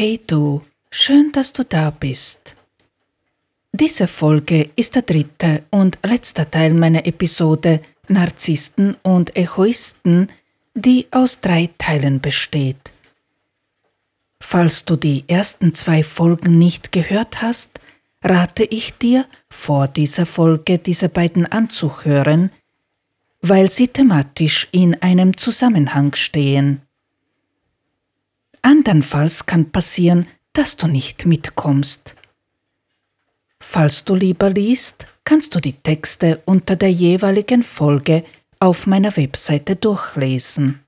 Hey du, schön, dass du da bist. Diese Folge ist der dritte und letzte Teil meiner Episode Narzissten und Egoisten, die aus drei Teilen besteht. Falls du die ersten zwei Folgen nicht gehört hast, rate ich dir, vor dieser Folge diese beiden anzuhören, weil sie thematisch in einem Zusammenhang stehen. Andernfalls kann passieren, dass du nicht mitkommst. Falls du lieber liest, kannst du die Texte unter der jeweiligen Folge auf meiner Webseite durchlesen.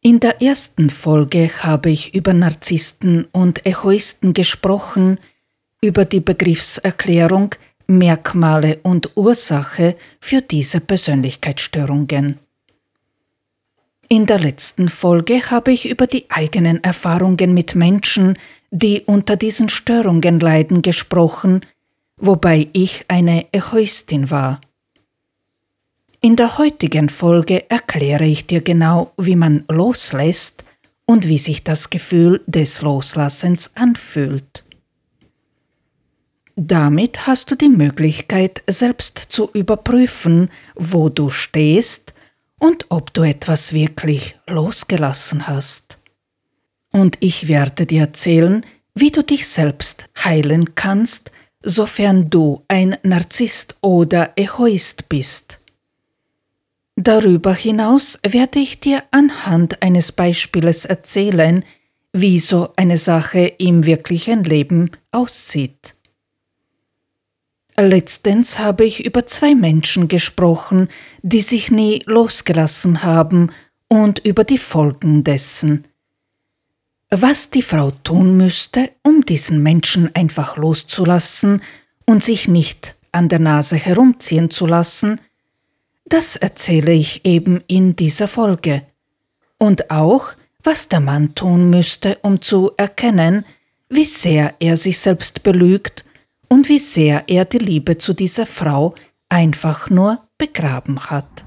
In der ersten Folge habe ich über Narzissten und Egoisten gesprochen, über die Begriffserklärung Merkmale und Ursache für diese Persönlichkeitsstörungen. In der letzten Folge habe ich über die eigenen Erfahrungen mit Menschen, die unter diesen Störungen leiden, gesprochen, wobei ich eine Egoistin war. In der heutigen Folge erkläre ich dir genau, wie man loslässt und wie sich das Gefühl des Loslassens anfühlt. Damit hast du die Möglichkeit, selbst zu überprüfen, wo du stehst und ob du etwas wirklich losgelassen hast. Und ich werde dir erzählen, wie du dich selbst heilen kannst, sofern du ein Narzisst oder Egoist bist. Darüber hinaus werde ich dir anhand eines Beispieles erzählen, wie so eine Sache im wirklichen Leben aussieht. Letztens habe ich über zwei Menschen gesprochen, die sich nie losgelassen haben und über die Folgen dessen. Was die Frau tun müsste, um diesen Menschen einfach loszulassen und sich nicht an der Nase herumziehen zu lassen, das erzähle ich eben in dieser Folge. Und auch, was der Mann tun müsste, um zu erkennen, wie sehr er sich selbst belügt und wie sehr er die Liebe zu dieser Frau einfach nur begraben hat.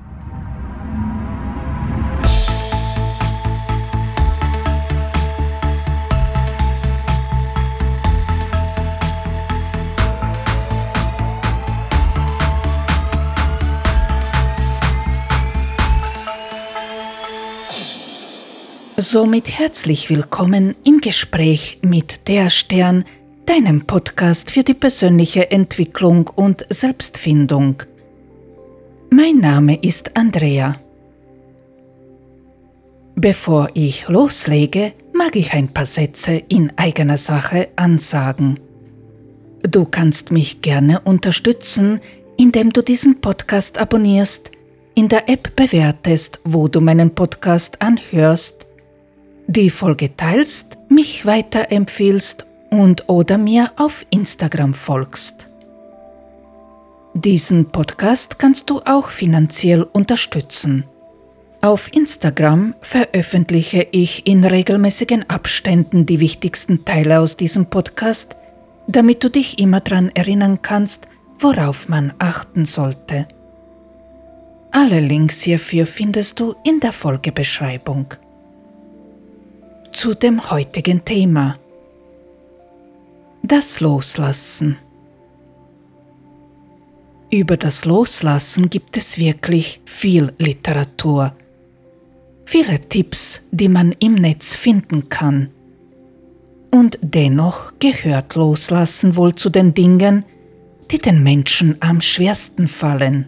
Somit herzlich willkommen im Gespräch mit der Stern, deinem Podcast für die persönliche Entwicklung und Selbstfindung. Mein Name ist Andrea. Bevor ich loslege, mag ich ein paar Sätze in eigener Sache ansagen. Du kannst mich gerne unterstützen, indem du diesen Podcast abonnierst, in der App bewertest, wo du meinen Podcast anhörst die Folge teilst, mich weiterempfiehlst und oder mir auf Instagram folgst. Diesen Podcast kannst du auch finanziell unterstützen. Auf Instagram veröffentliche ich in regelmäßigen Abständen die wichtigsten Teile aus diesem Podcast, damit du dich immer daran erinnern kannst, worauf man achten sollte. Alle Links hierfür findest du in der Folgebeschreibung zu dem heutigen Thema. Das Loslassen. Über das Loslassen gibt es wirklich viel Literatur, viele Tipps, die man im Netz finden kann. Und dennoch gehört Loslassen wohl zu den Dingen, die den Menschen am schwersten fallen.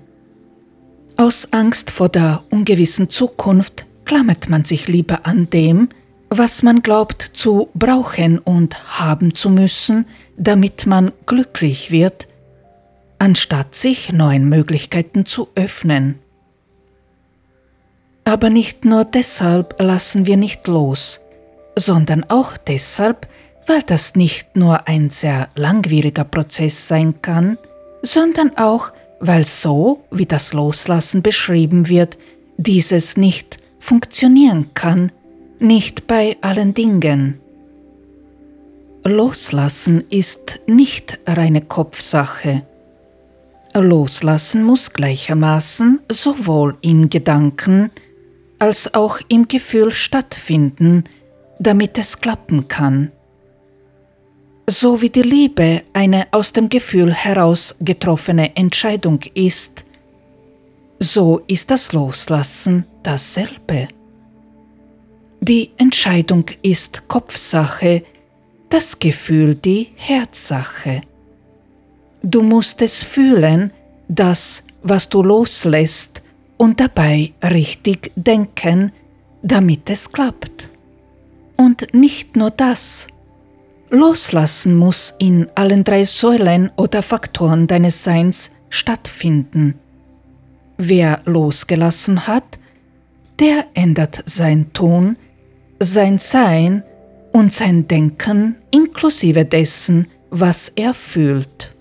Aus Angst vor der ungewissen Zukunft klammert man sich lieber an dem, was man glaubt zu brauchen und haben zu müssen, damit man glücklich wird, anstatt sich neuen Möglichkeiten zu öffnen. Aber nicht nur deshalb lassen wir nicht los, sondern auch deshalb, weil das nicht nur ein sehr langwieriger Prozess sein kann, sondern auch, weil so, wie das Loslassen beschrieben wird, dieses nicht funktionieren kann, nicht bei allen Dingen. Loslassen ist nicht reine Kopfsache. Loslassen muss gleichermaßen sowohl in Gedanken als auch im Gefühl stattfinden, damit es klappen kann. So wie die Liebe eine aus dem Gefühl heraus getroffene Entscheidung ist, so ist das Loslassen dasselbe. Die Entscheidung ist Kopfsache, das Gefühl die Herzsache. Du musst es fühlen, das, was du loslässt, und dabei richtig denken, damit es klappt. Und nicht nur das. Loslassen muss in allen drei Säulen oder Faktoren deines Seins stattfinden. Wer losgelassen hat, der ändert sein Tun, sein Sein und sein Denken inklusive dessen, was er fühlt.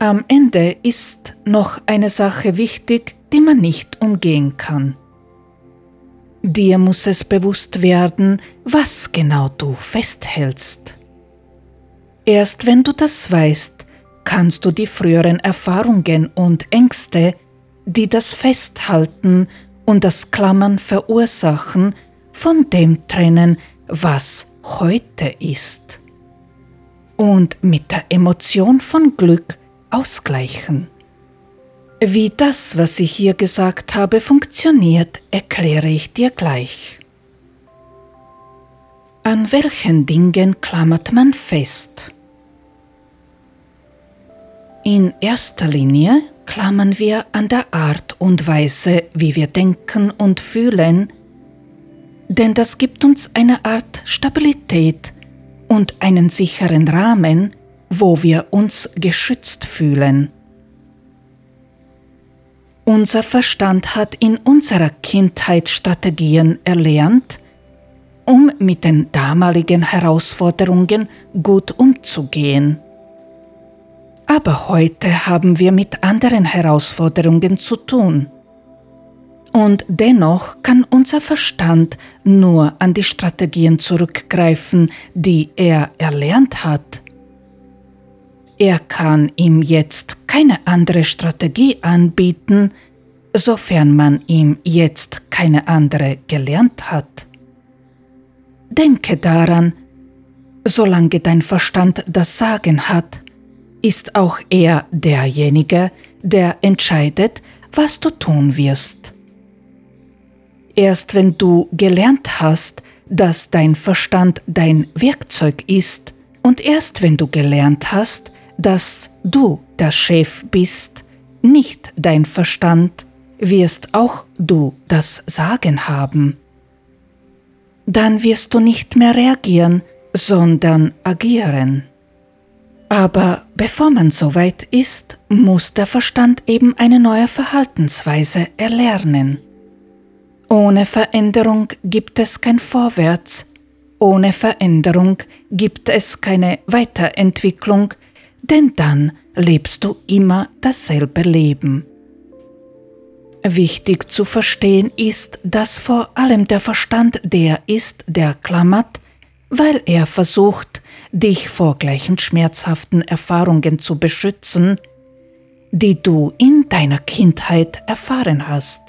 Am Ende ist noch eine Sache wichtig, die man nicht umgehen kann. Dir muss es bewusst werden, was genau du festhältst. Erst wenn du das weißt, kannst du die früheren Erfahrungen und Ängste, die das Festhalten und das Klammern verursachen, von dem trennen, was heute ist. Und mit der Emotion von Glück ausgleichen. Wie das, was ich hier gesagt habe, funktioniert, erkläre ich dir gleich. An welchen Dingen klammert man fest? In erster Linie klammern wir an der Art und Weise, wie wir denken und fühlen, denn das gibt uns eine Art Stabilität und einen sicheren Rahmen, wo wir uns geschützt fühlen. Unser Verstand hat in unserer Kindheit Strategien erlernt, um mit den damaligen Herausforderungen gut umzugehen. Aber heute haben wir mit anderen Herausforderungen zu tun. Und dennoch kann unser Verstand nur an die Strategien zurückgreifen, die er erlernt hat. Er kann ihm jetzt keine andere Strategie anbieten, sofern man ihm jetzt keine andere gelernt hat. Denke daran, solange dein Verstand das Sagen hat, ist auch er derjenige, der entscheidet, was du tun wirst. Erst wenn du gelernt hast, dass dein Verstand dein Werkzeug ist, und erst wenn du gelernt hast, dass du der Chef bist, nicht dein Verstand, wirst auch du das Sagen haben. Dann wirst du nicht mehr reagieren, sondern agieren. Aber bevor man so weit ist, muss der Verstand eben eine neue Verhaltensweise erlernen. Ohne Veränderung gibt es kein Vorwärts, ohne Veränderung gibt es keine Weiterentwicklung, denn dann lebst du immer dasselbe Leben. Wichtig zu verstehen ist, dass vor allem der Verstand der ist, der klammert, weil er versucht, dich vor gleichen schmerzhaften Erfahrungen zu beschützen, die du in deiner Kindheit erfahren hast.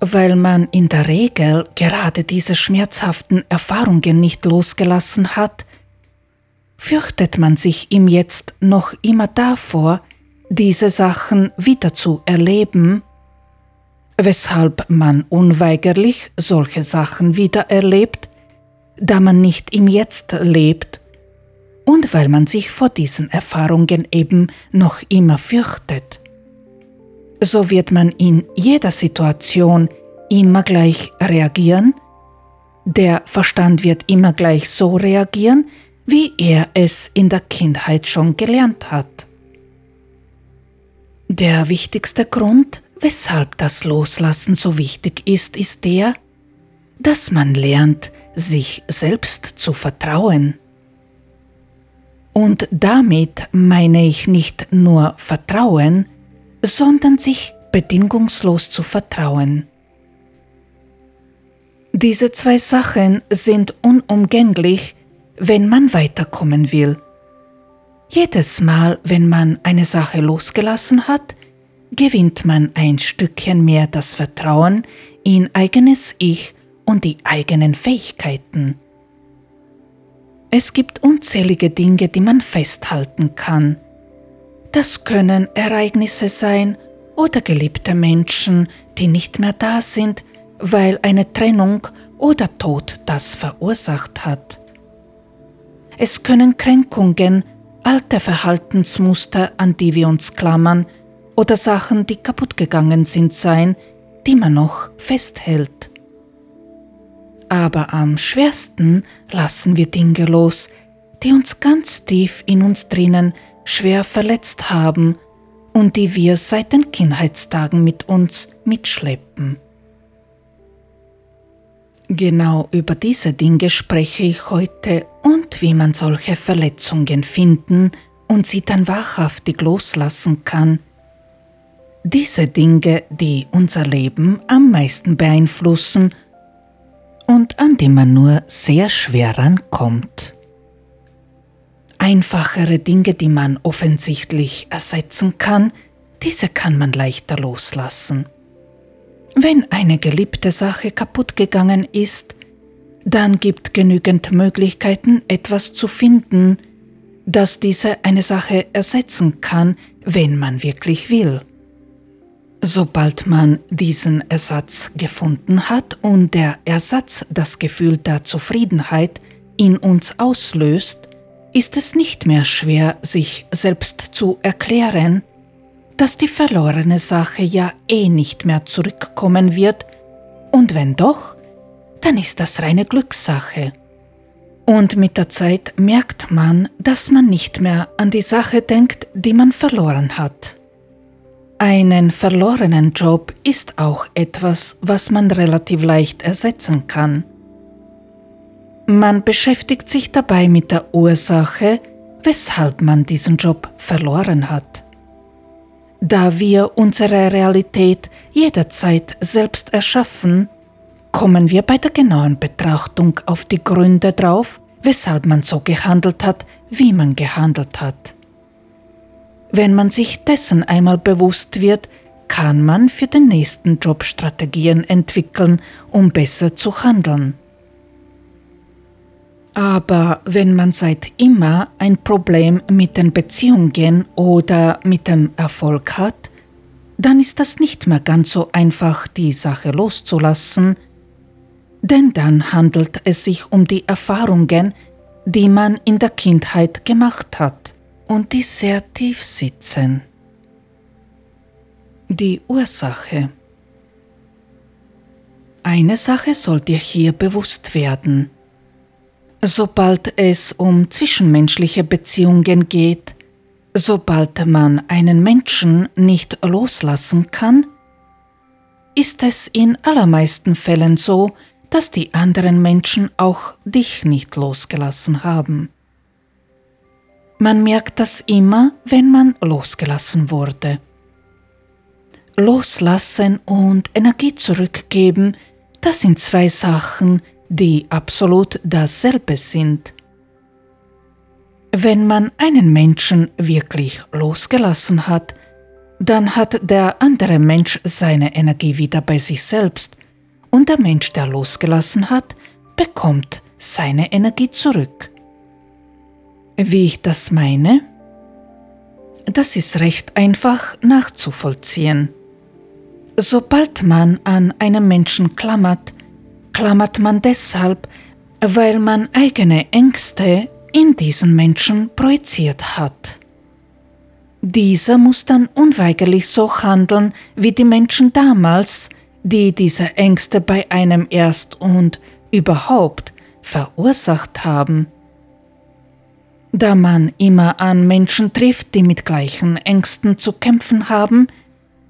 Weil man in der Regel gerade diese schmerzhaften Erfahrungen nicht losgelassen hat, fürchtet man sich ihm jetzt noch immer davor, diese Sachen wieder zu erleben, weshalb man unweigerlich solche Sachen wieder erlebt, da man nicht im Jetzt lebt und weil man sich vor diesen Erfahrungen eben noch immer fürchtet. So wird man in jeder Situation immer gleich reagieren, der Verstand wird immer gleich so reagieren, wie er es in der Kindheit schon gelernt hat. Der wichtigste Grund, weshalb das Loslassen so wichtig ist, ist der, dass man lernt, sich selbst zu vertrauen. Und damit meine ich nicht nur Vertrauen, sondern sich bedingungslos zu vertrauen. Diese zwei Sachen sind unumgänglich, wenn man weiterkommen will. Jedes Mal, wenn man eine Sache losgelassen hat, gewinnt man ein Stückchen mehr das Vertrauen in eigenes Ich und die eigenen Fähigkeiten. Es gibt unzählige Dinge, die man festhalten kann. Das können Ereignisse sein oder geliebte Menschen, die nicht mehr da sind, weil eine Trennung oder Tod das verursacht hat. Es können Kränkungen, alte Verhaltensmuster, an die wir uns klammern, oder Sachen, die kaputt gegangen sind, sein, die man noch festhält aber am schwersten lassen wir Dinge los, die uns ganz tief in uns drinnen schwer verletzt haben und die wir seit den Kindheitstagen mit uns mitschleppen. Genau über diese Dinge spreche ich heute und wie man solche Verletzungen finden und sie dann wahrhaftig loslassen kann. Diese Dinge, die unser Leben am meisten beeinflussen und an die man nur sehr schwer rankommt. Einfachere Dinge, die man offensichtlich ersetzen kann, diese kann man leichter loslassen. Wenn eine geliebte Sache kaputt gegangen ist, dann gibt genügend Möglichkeiten, etwas zu finden, das diese eine Sache ersetzen kann, wenn man wirklich will. Sobald man diesen Ersatz gefunden hat und der Ersatz das Gefühl der Zufriedenheit in uns auslöst, ist es nicht mehr schwer, sich selbst zu erklären, dass die verlorene Sache ja eh nicht mehr zurückkommen wird, und wenn doch, dann ist das reine Glückssache. Und mit der Zeit merkt man, dass man nicht mehr an die Sache denkt, die man verloren hat. Einen verlorenen Job ist auch etwas, was man relativ leicht ersetzen kann. Man beschäftigt sich dabei mit der Ursache, weshalb man diesen Job verloren hat. Da wir unsere Realität jederzeit selbst erschaffen, kommen wir bei der genauen Betrachtung auf die Gründe drauf, weshalb man so gehandelt hat, wie man gehandelt hat. Wenn man sich dessen einmal bewusst wird, kann man für den nächsten Job Strategien entwickeln, um besser zu handeln. Aber wenn man seit immer ein Problem mit den Beziehungen oder mit dem Erfolg hat, dann ist das nicht mehr ganz so einfach, die Sache loszulassen, denn dann handelt es sich um die Erfahrungen, die man in der Kindheit gemacht hat und die sehr tief sitzen. Die Ursache. Eine Sache soll dir hier bewusst werden. Sobald es um zwischenmenschliche Beziehungen geht, sobald man einen Menschen nicht loslassen kann, ist es in allermeisten Fällen so, dass die anderen Menschen auch dich nicht losgelassen haben. Man merkt das immer, wenn man losgelassen wurde. Loslassen und Energie zurückgeben, das sind zwei Sachen, die absolut dasselbe sind. Wenn man einen Menschen wirklich losgelassen hat, dann hat der andere Mensch seine Energie wieder bei sich selbst und der Mensch, der losgelassen hat, bekommt seine Energie zurück. Wie ich das meine? Das ist recht einfach nachzuvollziehen. Sobald man an einem Menschen klammert, klammert man deshalb, weil man eigene Ängste in diesen Menschen projiziert hat. Dieser muss dann unweigerlich so handeln wie die Menschen damals, die diese Ängste bei einem erst und überhaupt verursacht haben. Da man immer an Menschen trifft, die mit gleichen Ängsten zu kämpfen haben,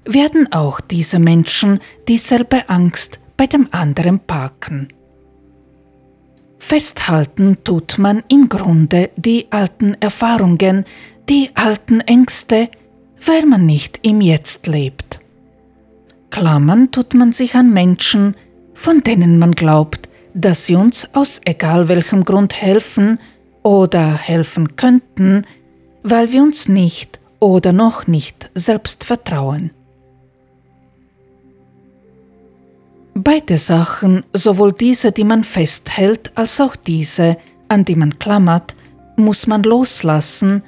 werden auch diese Menschen dieselbe Angst bei dem anderen parken. Festhalten tut man im Grunde die alten Erfahrungen, die alten Ängste, weil man nicht im Jetzt lebt. Klammern tut man sich an Menschen, von denen man glaubt, dass sie uns aus egal welchem Grund helfen oder helfen könnten, weil wir uns nicht oder noch nicht selbst vertrauen. Beide Sachen, sowohl diese, die man festhält, als auch diese, an die man klammert, muss man loslassen,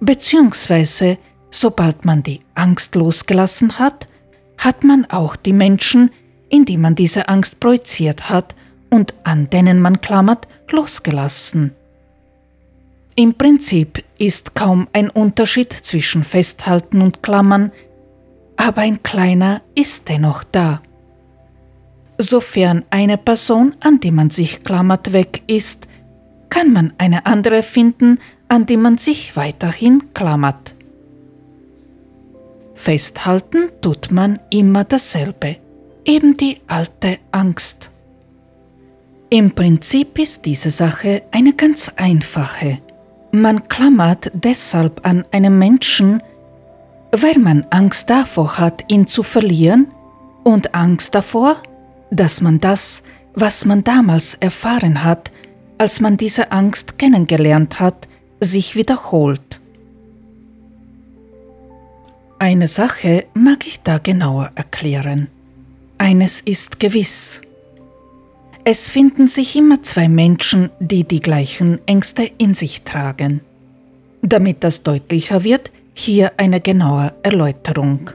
beziehungsweise sobald man die Angst losgelassen hat, hat man auch die Menschen, in die man diese Angst projiziert hat und an denen man klammert, losgelassen. Im Prinzip ist kaum ein Unterschied zwischen Festhalten und Klammern, aber ein kleiner ist dennoch da. Sofern eine Person, an die man sich klammert, weg ist, kann man eine andere finden, an die man sich weiterhin klammert. Festhalten tut man immer dasselbe, eben die alte Angst. Im Prinzip ist diese Sache eine ganz einfache. Man klammert deshalb an einem Menschen, weil man Angst davor hat, ihn zu verlieren und Angst davor, dass man das, was man damals erfahren hat, als man diese Angst kennengelernt hat, sich wiederholt. Eine Sache mag ich da genauer erklären. Eines ist gewiss. Es finden sich immer zwei Menschen, die die gleichen Ängste in sich tragen. Damit das deutlicher wird, hier eine genaue Erläuterung.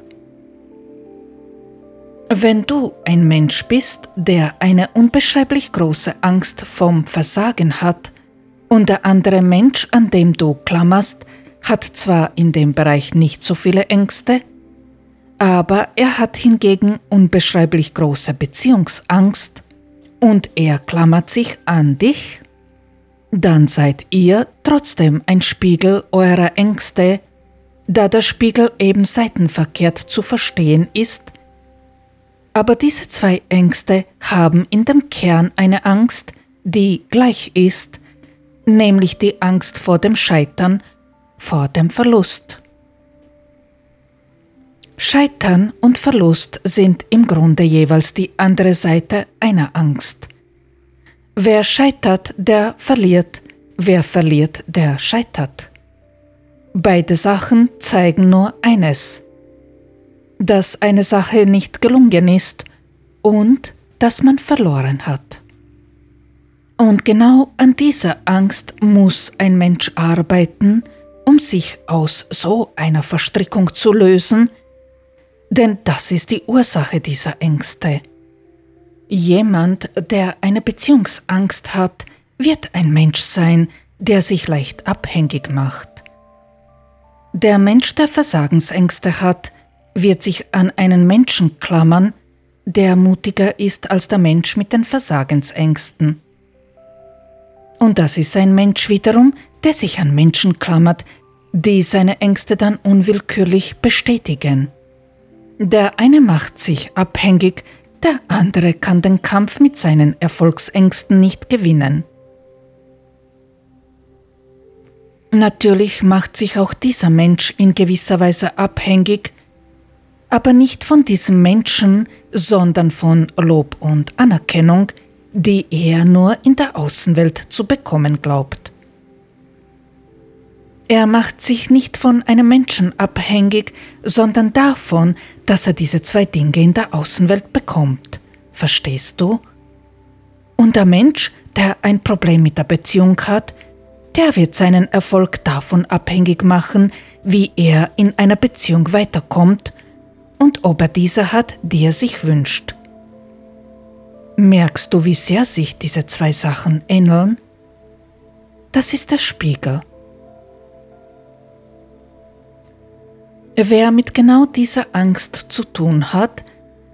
Wenn du ein Mensch bist, der eine unbeschreiblich große Angst vom Versagen hat, und der andere Mensch, an dem du klammerst, hat zwar in dem Bereich nicht so viele Ängste, aber er hat hingegen unbeschreiblich große Beziehungsangst und er klammert sich an dich, dann seid ihr trotzdem ein Spiegel eurer Ängste, da der Spiegel eben seitenverkehrt zu verstehen ist aber diese zwei Ängste haben in dem Kern eine Angst, die gleich ist, nämlich die Angst vor dem Scheitern, vor dem Verlust. Scheitern und Verlust sind im Grunde jeweils die andere Seite einer Angst. Wer scheitert, der verliert, wer verliert, der scheitert. Beide Sachen zeigen nur eines, dass eine Sache nicht gelungen ist und dass man verloren hat. Und genau an dieser Angst muss ein Mensch arbeiten, um sich aus so einer Verstrickung zu lösen, denn das ist die Ursache dieser Ängste. Jemand, der eine Beziehungsangst hat, wird ein Mensch sein, der sich leicht abhängig macht. Der Mensch, der Versagensängste hat, wird sich an einen Menschen klammern, der mutiger ist als der Mensch mit den Versagensängsten. Und das ist ein Mensch wiederum, der sich an Menschen klammert, die seine Ängste dann unwillkürlich bestätigen. Der eine macht sich abhängig, der andere kann den Kampf mit seinen Erfolgsängsten nicht gewinnen. Natürlich macht sich auch dieser Mensch in gewisser Weise abhängig aber nicht von diesem Menschen, sondern von Lob und Anerkennung, die er nur in der Außenwelt zu bekommen glaubt. Er macht sich nicht von einem Menschen abhängig, sondern davon, dass er diese zwei Dinge in der Außenwelt bekommt. Verstehst du? Und der Mensch, der ein Problem mit der Beziehung hat, der wird seinen Erfolg davon abhängig machen, wie er in einer Beziehung weiterkommt und ob er diese hat, die er sich wünscht. Merkst du, wie sehr sich diese zwei Sachen ähneln? Das ist der Spiegel. Wer mit genau dieser Angst zu tun hat,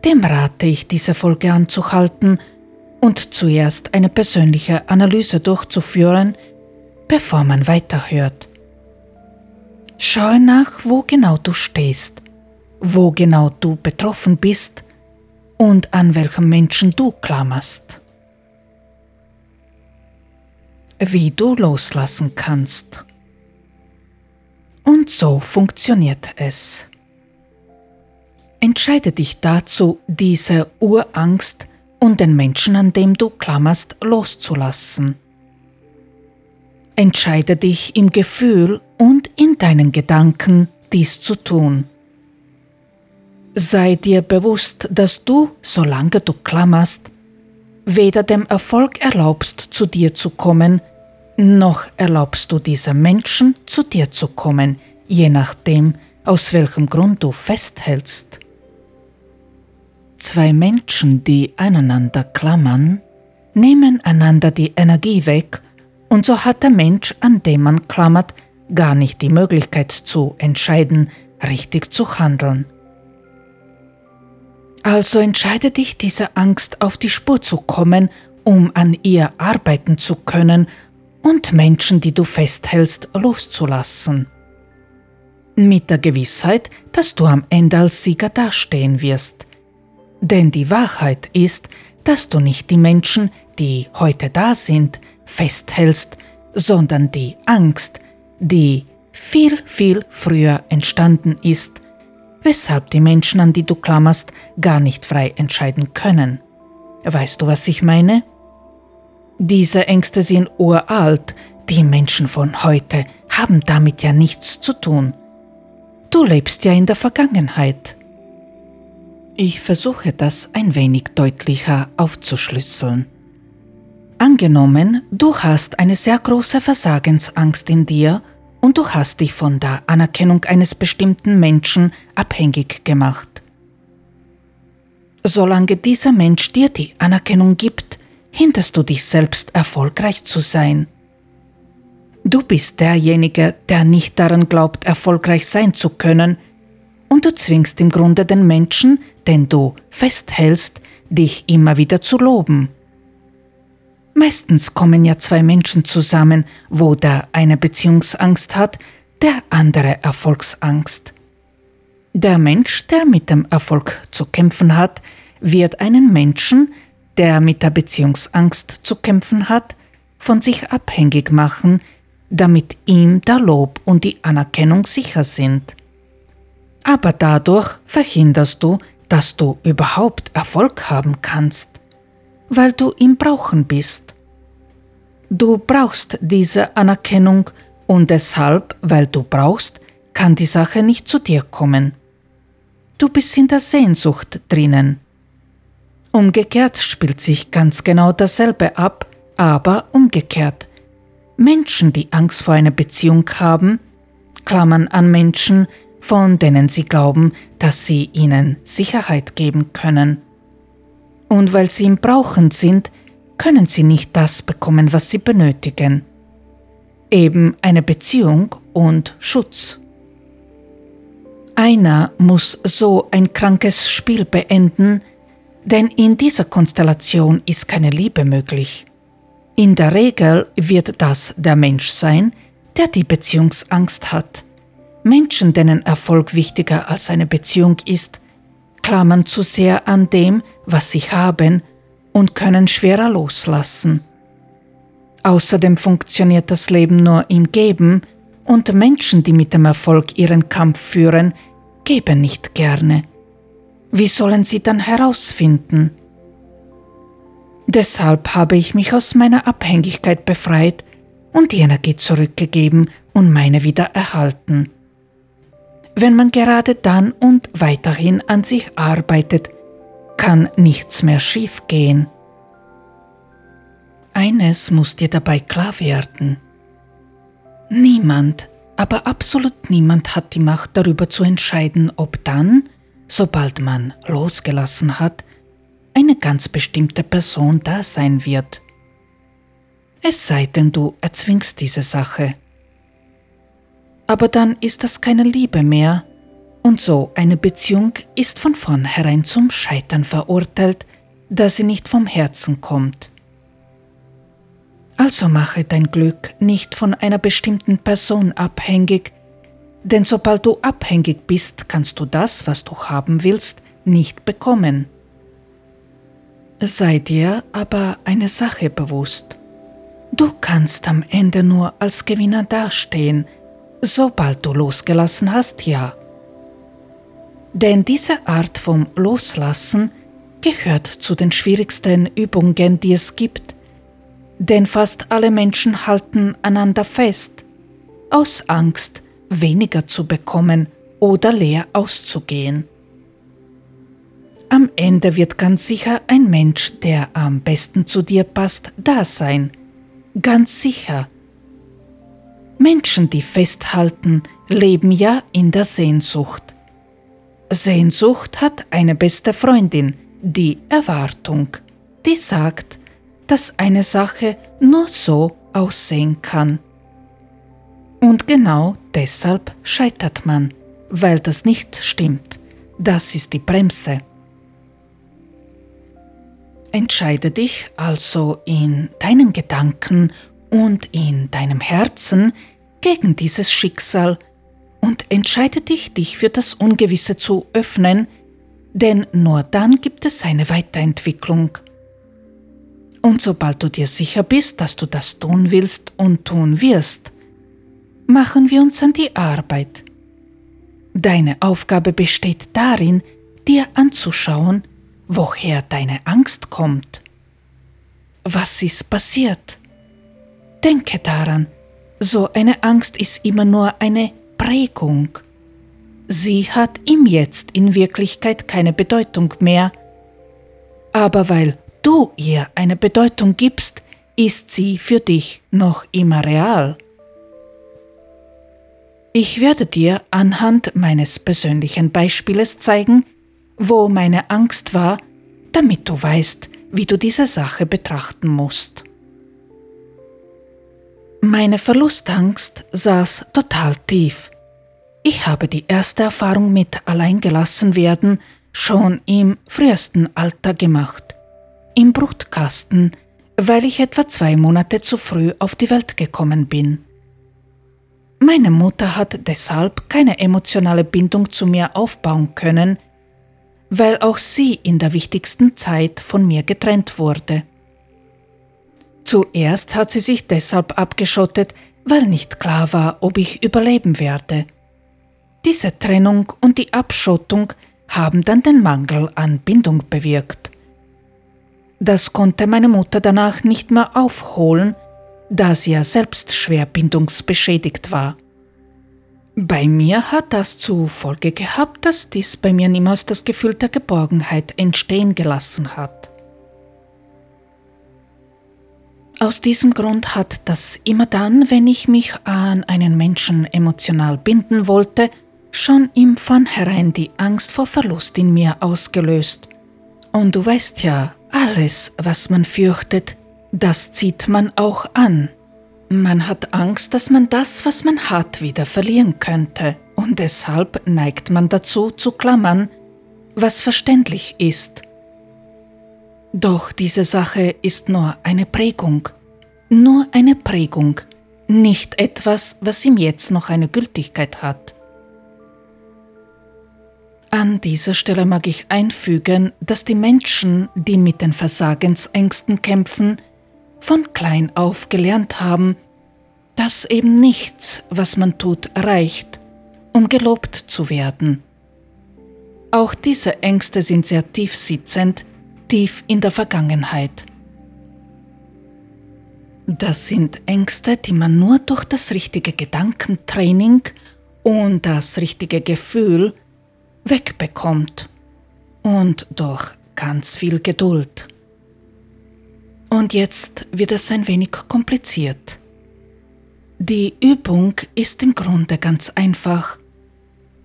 dem rate ich, diese Folge anzuhalten und zuerst eine persönliche Analyse durchzuführen, bevor man weiterhört. Schaue nach, wo genau du stehst wo genau du betroffen bist und an welchem Menschen du klammerst. Wie du loslassen kannst. Und so funktioniert es. Entscheide dich dazu, diese Urangst und den Menschen, an dem du klammerst, loszulassen. Entscheide dich im Gefühl und in deinen Gedanken, dies zu tun Sei dir bewusst, dass du, solange du klammerst, weder dem Erfolg erlaubst, zu dir zu kommen, noch erlaubst du diesem Menschen, zu dir zu kommen, je nachdem, aus welchem Grund du festhältst. Zwei Menschen, die aneinander klammern, nehmen einander die Energie weg, und so hat der Mensch, an dem man klammert, gar nicht die Möglichkeit zu entscheiden, richtig zu handeln. Also entscheide dich, dieser Angst auf die Spur zu kommen, um an ihr arbeiten zu können und Menschen, die du festhältst, loszulassen. Mit der Gewissheit, dass du am Ende als Sieger dastehen wirst. Denn die Wahrheit ist, dass du nicht die Menschen, die heute da sind, festhältst, sondern die Angst, die viel, viel früher entstanden ist, weshalb die Menschen, an die du klammerst, gar nicht frei entscheiden können. Weißt du, was ich meine? Diese Ängste sind uralt, die Menschen von heute haben damit ja nichts zu tun. Du lebst ja in der Vergangenheit. Ich versuche das ein wenig deutlicher aufzuschlüsseln. Angenommen, du hast eine sehr große Versagensangst in dir und du hast dich von der Anerkennung eines bestimmten Menschen abhängig gemacht. Solange dieser Mensch dir die Anerkennung gibt, hinderst du dich selbst erfolgreich zu sein. Du bist derjenige, der nicht daran glaubt, erfolgreich sein zu können, und du zwingst im Grunde den Menschen, den du festhältst, dich immer wieder zu loben. Meistens kommen ja zwei Menschen zusammen, wo der eine Beziehungsangst hat, der andere Erfolgsangst. Der Mensch, der mit dem Erfolg zu kämpfen hat, wird einen Menschen, der mit der Beziehungsangst zu kämpfen hat, von sich abhängig machen, damit ihm der Lob und die Anerkennung sicher sind. Aber dadurch verhinderst du, dass du überhaupt Erfolg haben kannst, weil du im Brauchen bist. Du brauchst diese Anerkennung und deshalb, weil du brauchst, kann die Sache nicht zu dir kommen. Du bist in der Sehnsucht drinnen. Umgekehrt spielt sich ganz genau dasselbe ab, aber umgekehrt. Menschen, die Angst vor einer Beziehung haben, klammern an Menschen, von denen sie glauben, dass sie ihnen Sicherheit geben können. Und weil sie im Brauchen sind, können sie nicht das bekommen, was sie benötigen. Eben eine Beziehung und Schutz. Einer muss so ein krankes Spiel beenden, denn in dieser Konstellation ist keine Liebe möglich. In der Regel wird das der Mensch sein, der die Beziehungsangst hat. Menschen, denen Erfolg wichtiger als eine Beziehung ist, klammern zu sehr an dem, was sie haben und können schwerer loslassen. Außerdem funktioniert das Leben nur im Geben und Menschen, die mit dem Erfolg ihren Kampf führen, geben nicht gerne. Wie sollen sie dann herausfinden? Deshalb habe ich mich aus meiner Abhängigkeit befreit und die Energie zurückgegeben und meine wieder erhalten. Wenn man gerade dann und weiterhin an sich arbeitet, kann nichts mehr schiefgehen. Eines muss dir dabei klar werden. Niemand, aber absolut niemand hat die Macht darüber zu entscheiden, ob dann, sobald man losgelassen hat, eine ganz bestimmte Person da sein wird. Es sei denn, du erzwingst diese Sache. Aber dann ist das keine Liebe mehr, und so eine Beziehung ist von vornherein zum Scheitern verurteilt, da sie nicht vom Herzen kommt. Also mache dein Glück nicht von einer bestimmten Person abhängig, denn sobald du abhängig bist, kannst du das, was du haben willst, nicht bekommen. Sei dir aber eine Sache bewusst. Du kannst am Ende nur als Gewinner dastehen, sobald du losgelassen hast, ja. Denn diese Art vom Loslassen gehört zu den schwierigsten Übungen, die es gibt, denn fast alle Menschen halten einander fest, aus Angst, weniger zu bekommen oder leer auszugehen. am Ende wird ganz sicher ein Mensch, der am besten zu dir passt, da sein. Ganz sicher. Menschen, die festhalten, leben ja in der Sehnsucht. Sehnsucht hat eine beste Freundin, die Erwartung, die sagt, dass eine Sache nur so aussehen kann. Und genau deshalb scheitert man, weil das nicht stimmt. Das ist die Bremse. Entscheide dich also in deinen Gedanken und in deinem Herzen gegen dieses Schicksal und entscheide dich, dich für das Ungewisse zu öffnen, denn nur dann gibt es eine Weiterentwicklung. Und sobald du dir sicher bist, dass du das tun willst und tun wirst, machen wir uns an die Arbeit. Deine Aufgabe besteht darin, dir anzuschauen, woher deine Angst kommt. Was ist passiert? Denke daran, so eine Angst ist immer nur eine Prägung. Sie hat im Jetzt in Wirklichkeit keine Bedeutung mehr, aber weil du ihr eine Bedeutung gibst, ist sie für dich noch immer real. Ich werde dir anhand meines persönlichen Beispieles zeigen, wo meine Angst war, damit du weißt, wie du diese Sache betrachten musst. Meine Verlustangst saß total tief. Ich habe die erste Erfahrung mit Alleingelassenwerden schon im frühesten Alter gemacht. Im Brutkasten, weil ich etwa zwei Monate zu früh auf die Welt gekommen bin. Meine Mutter hat deshalb keine emotionale Bindung zu mir aufbauen können, weil auch sie in der wichtigsten Zeit von mir getrennt wurde. Zuerst hat sie sich deshalb abgeschottet, weil nicht klar war, ob ich überleben werde. Diese Trennung und die Abschottung haben dann den Mangel an Bindung bewirkt. Das konnte meine Mutter danach nicht mehr aufholen, da sie ja selbst schwer bindungsbeschädigt war. Bei mir hat das zur Folge gehabt, dass dies bei mir niemals das Gefühl der Geborgenheit entstehen gelassen hat. Aus diesem Grund hat das immer dann, wenn ich mich an einen Menschen emotional binden wollte, schon im Vornherein die Angst vor Verlust in mir ausgelöst. Und du weißt ja, alles, was man fürchtet, das zieht man auch an. Man hat Angst, dass man das, was man hat, wieder verlieren könnte, und deshalb neigt man dazu zu klammern, was verständlich ist. Doch diese Sache ist nur eine Prägung, nur eine Prägung, nicht etwas, was ihm jetzt noch eine Gültigkeit hat. An dieser Stelle mag ich einfügen, dass die Menschen, die mit den Versagensängsten kämpfen, von klein auf gelernt haben, dass eben nichts, was man tut, reicht, um gelobt zu werden. Auch diese Ängste sind sehr tief sitzend, tief in der Vergangenheit. Das sind Ängste, die man nur durch das richtige Gedankentraining und das richtige Gefühl wegbekommt und durch ganz viel Geduld. Und jetzt wird es ein wenig kompliziert. Die Übung ist im Grunde ganz einfach,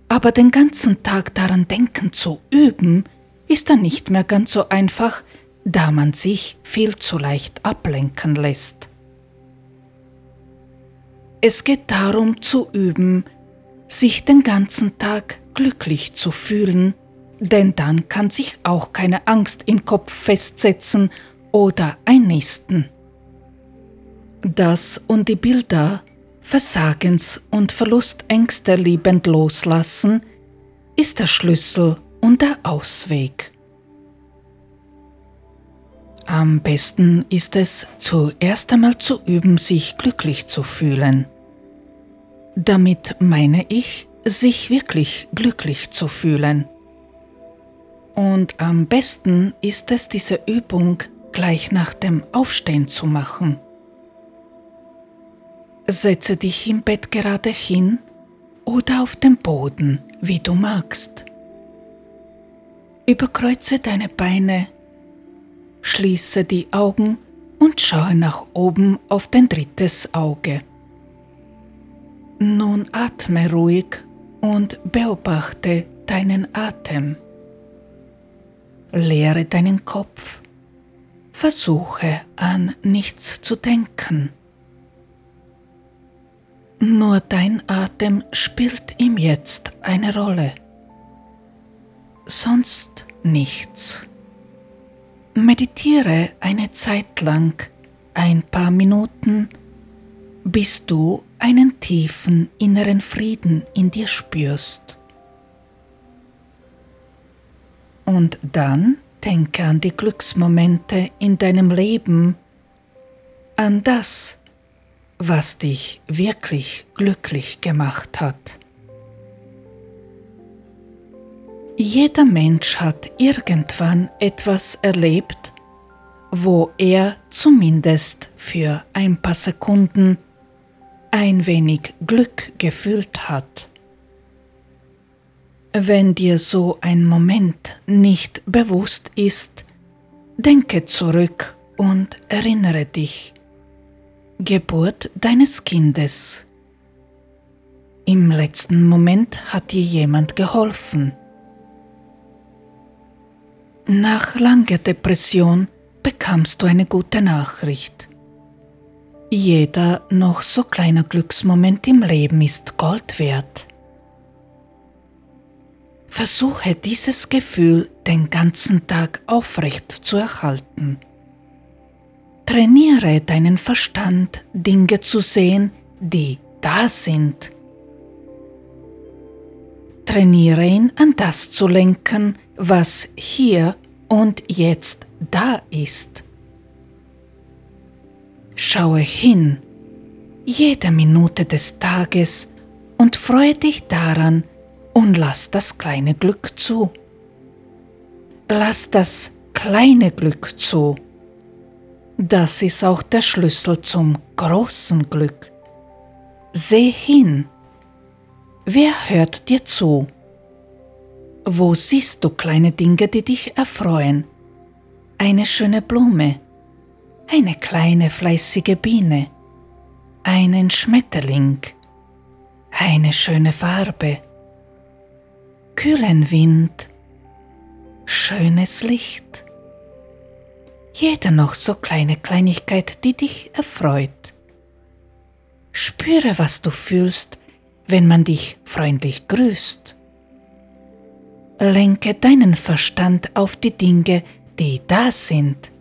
aber den ganzen Tag daran denken zu üben, ist dann nicht mehr ganz so einfach, da man sich viel zu leicht ablenken lässt. Es geht darum zu üben, sich den ganzen Tag glücklich zu fühlen, denn dann kann sich auch keine Angst im Kopf festsetzen oder einnisten. Das und die Bilder Versagens- und Verlustängste liebend loslassen ist der Schlüssel und der Ausweg. Am besten ist es, zuerst einmal zu üben, sich glücklich zu fühlen. Damit meine ich, sich wirklich glücklich zu fühlen. Und am besten ist es, diese Übung gleich nach dem Aufstehen zu machen. Setze dich im Bett gerade hin oder auf dem Boden, wie du magst. Überkreuze deine Beine, schließe die Augen und schaue nach oben auf dein drittes Auge. Nun atme ruhig und beobachte deinen Atem. Leere deinen Kopf. Versuche an nichts zu denken. Nur dein Atem spielt im Jetzt eine Rolle. Sonst nichts. Meditiere eine Zeit lang, ein paar Minuten, bis du einen tiefen inneren Frieden in dir spürst. Und dann denke an die Glücksmomente in deinem Leben, an das, was dich wirklich glücklich gemacht hat. Jeder Mensch hat irgendwann etwas erlebt, wo er zumindest für ein paar Sekunden ein wenig Glück gefühlt hat. Wenn dir so ein Moment nicht bewusst ist, denke zurück und erinnere dich. Geburt deines Kindes. Im letzten Moment hat dir jemand geholfen. Nach langer Depression bekamst du eine gute Nachricht. Jeder noch so kleine Glücksmoment im Leben ist Gold wert. Versuche dieses Gefühl den ganzen Tag aufrecht zu erhalten. Trainiere deinen Verstand, Dinge zu sehen, die da sind. Trainiere ihn an das zu lenken, was hier und jetzt da ist. Schaue hin, jede Minute des Tages und freue dich daran und lass das kleine Glück zu. Lass das kleine Glück zu. Das ist auch der Schlüssel zum großen Glück. Seh hin. Wer hört dir zu? Wo siehst du kleine Dinge, die dich erfreuen? Eine schöne Blume, eine kleine fleißige Biene, einen Schmetterling, eine schöne Farbe, kühlen Wind, schönes Licht jede noch so kleine Kleinigkeit, die dich erfreut. Spüre, was du fühlst, wenn man dich freundlich grüßt. Lenke deinen Verstand auf die Dinge, die da sind.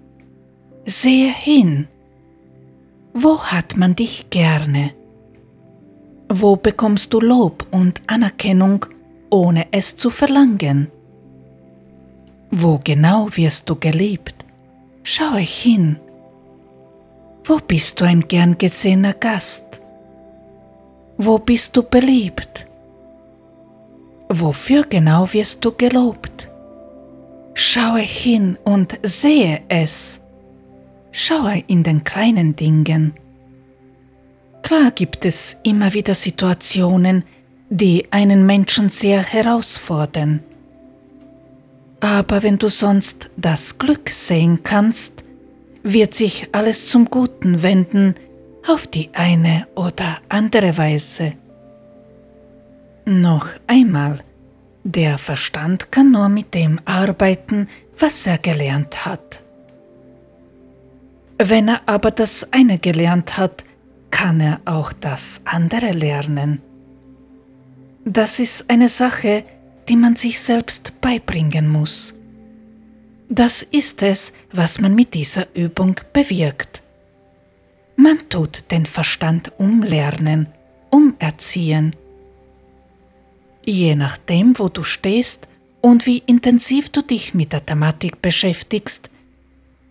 Sehe hin. Wo hat man dich gerne? Wo bekommst du Lob und Anerkennung, ohne es zu verlangen? Wo genau wirst du geliebt? Schaue hin. Wo bist du ein gern gesehener Gast? Wo bist du beliebt? Wofür genau wirst du gelobt? Schaue hin und sehe es. Schaue in den kleinen Dingen. Klar gibt es immer wieder Situationen, die einen Menschen sehr herausfordern. Aber wenn du sonst das Glück sehen kannst, wird sich alles zum Guten wenden auf die eine oder andere Weise. Noch einmal, der Verstand kann nur mit dem arbeiten, was er gelernt hat. Wenn er aber das eine gelernt hat, kann er auch das andere lernen. Das ist eine Sache, die man sich selbst beibringen muss. Das ist es, was man mit dieser Übung bewirkt. Man tut den Verstand umlernen, umerziehen. Je nachdem, wo du stehst und wie intensiv du dich mit der Thematik beschäftigst,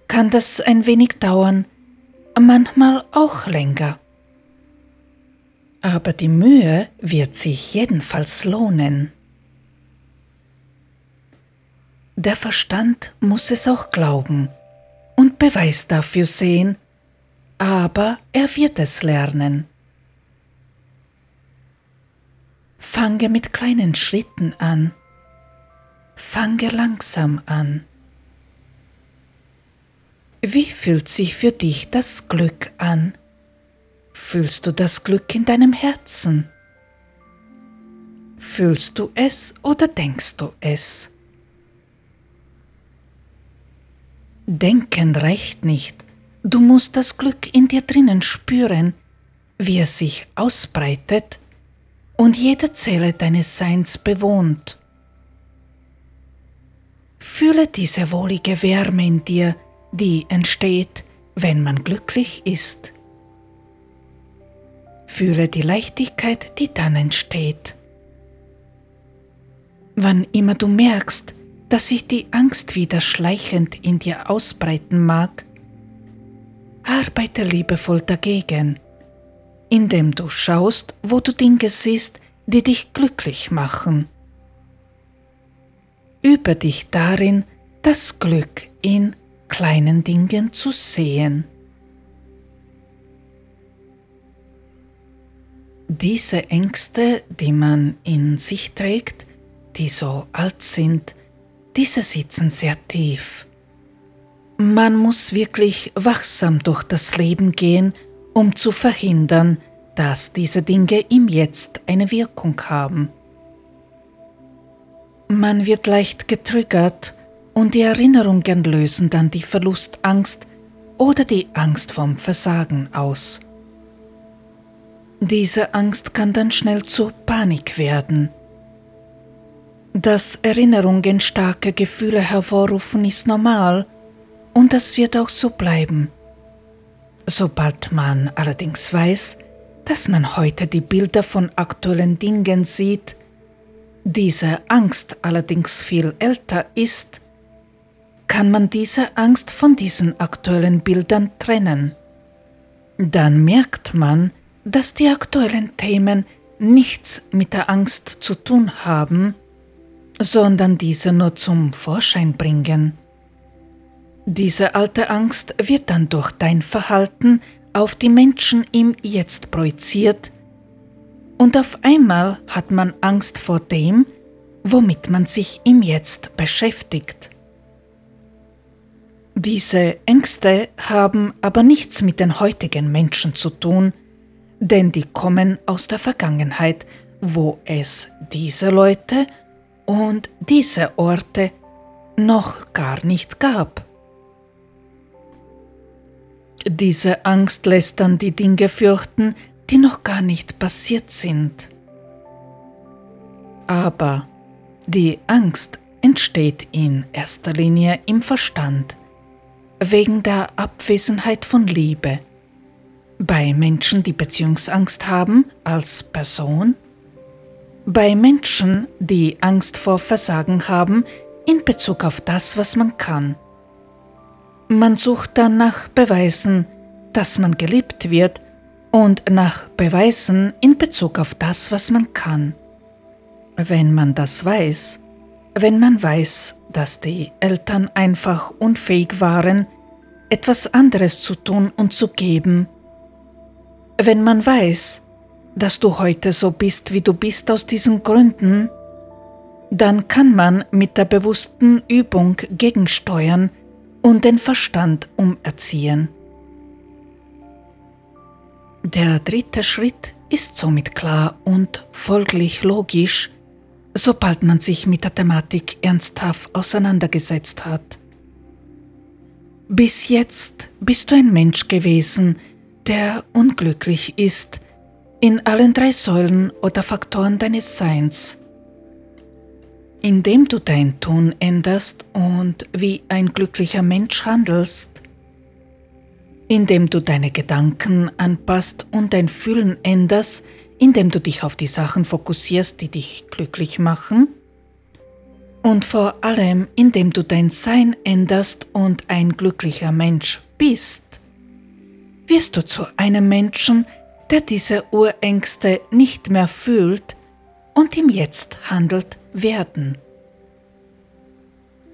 kann das ein wenig dauern, manchmal auch länger. Aber die Mühe wird sich jedenfalls lohnen. Der Verstand muss es auch glauben und Beweis dafür sehen, aber er wird es lernen. Fange mit kleinen Schritten an. fange langsam an. Wie fühlt sich für dich das Glück an? Fühlst du das Glück in deinem Herzen? Fühlst du es oder denkst du es? Denken reicht nicht, du musst das Glück in dir drinnen spüren, wie es sich ausbreitet und jede Zelle deines Seins bewohnt. Fühle diese wohlige Wärme in dir, die entsteht, wenn man glücklich ist. Fühle die Leichtigkeit, die dann entsteht. Wann immer du merkst, dass sich die Angst wieder schleichend in dir ausbreiten mag, arbeite liebevoll dagegen, indem du schaust, wo du Dinge siehst, die dich glücklich machen. Übe dich darin, das Glück in kleinen Dingen zu sehen. Diese Ängste, die man in sich trägt, die so alt sind, diese sitzen sehr tief. Man muss wirklich wachsam durch das Leben gehen, um zu verhindern, dass diese Dinge im Jetzt eine Wirkung haben. Man wird leicht getriggert und die Erinnerungen lösen dann die Verlustangst oder die Angst vom Versagen aus. Diese Angst kann dann schnell zur Panik werden. Dass Erinnerungen starke Gefühle hervorrufen, ist normal und das wird auch so bleiben. Sobald man allerdings weiß, dass man heute die Bilder von aktuellen Dingen sieht, diese Angst allerdings viel älter ist, kann man diese Angst von diesen aktuellen Bildern trennen. Dann merkt man, dass die aktuellen Themen nichts mit der Angst zu tun haben, sondern diese nur zum Vorschein bringen. Diese alte Angst wird dann durch dein Verhalten auf die Menschen im Jetzt projiziert und auf einmal hat man Angst vor dem, womit man sich im Jetzt beschäftigt. Diese Ängste haben aber nichts mit den heutigen Menschen zu tun, denn die kommen aus der Vergangenheit, wo es diese Leute und diese Orte noch gar nicht gab. Diese Angst lässt dann die Dinge fürchten, die noch gar nicht passiert sind. Aber die Angst entsteht in erster Linie im Verstand wegen der Abwesenheit von Liebe. Bei Menschen, die Beziehungsangst haben als Person. Bei Menschen, die Angst vor Versagen haben in Bezug auf das, was man kann. Man sucht dann nach Beweisen, dass man geliebt wird und nach Beweisen in Bezug auf das, was man kann. Wenn man das weiß, wenn man weiß, dass die Eltern einfach unfähig waren, etwas anderes zu tun und zu geben. Wenn man weiß, dass du heute so bist, wie du bist aus diesen Gründen, dann kann man mit der bewussten Übung gegensteuern und den Verstand umerziehen. Der dritte Schritt ist somit klar und folglich logisch, sobald man sich mit der Thematik ernsthaft auseinandergesetzt hat. Bis jetzt bist du ein Mensch gewesen, der unglücklich ist in allen drei Säulen oder Faktoren deines Seins. Indem du dein Tun änderst und wie ein glücklicher Mensch handelst, indem du deine Gedanken anpasst und dein Fühlen änderst, indem du dich auf die Sachen fokussierst, die dich glücklich machen und vor allem indem du dein Sein änderst und ein glücklicher Mensch bist, wirst du zu einem Menschen, der diese Urängste nicht mehr fühlt und im Jetzt handelt werden.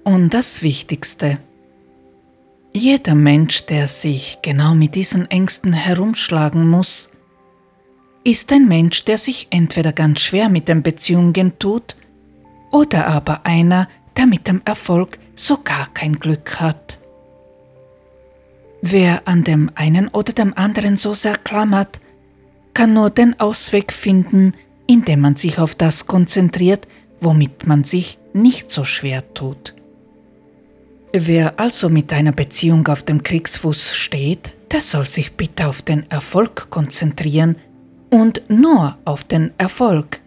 Und das Wichtigste, jeder Mensch, der sich genau mit diesen Ängsten herumschlagen muss, ist ein Mensch, der sich entweder ganz schwer mit den Beziehungen tut oder aber einer, der mit dem Erfolg so gar kein Glück hat. Wer an dem einen oder dem anderen so sehr klammert, kann nur den Ausweg finden, indem man sich auf das konzentriert, womit man sich nicht so schwer tut. Wer also mit einer Beziehung auf dem Kriegsfuß steht, der soll sich bitte auf den Erfolg konzentrieren und nur auf den Erfolg.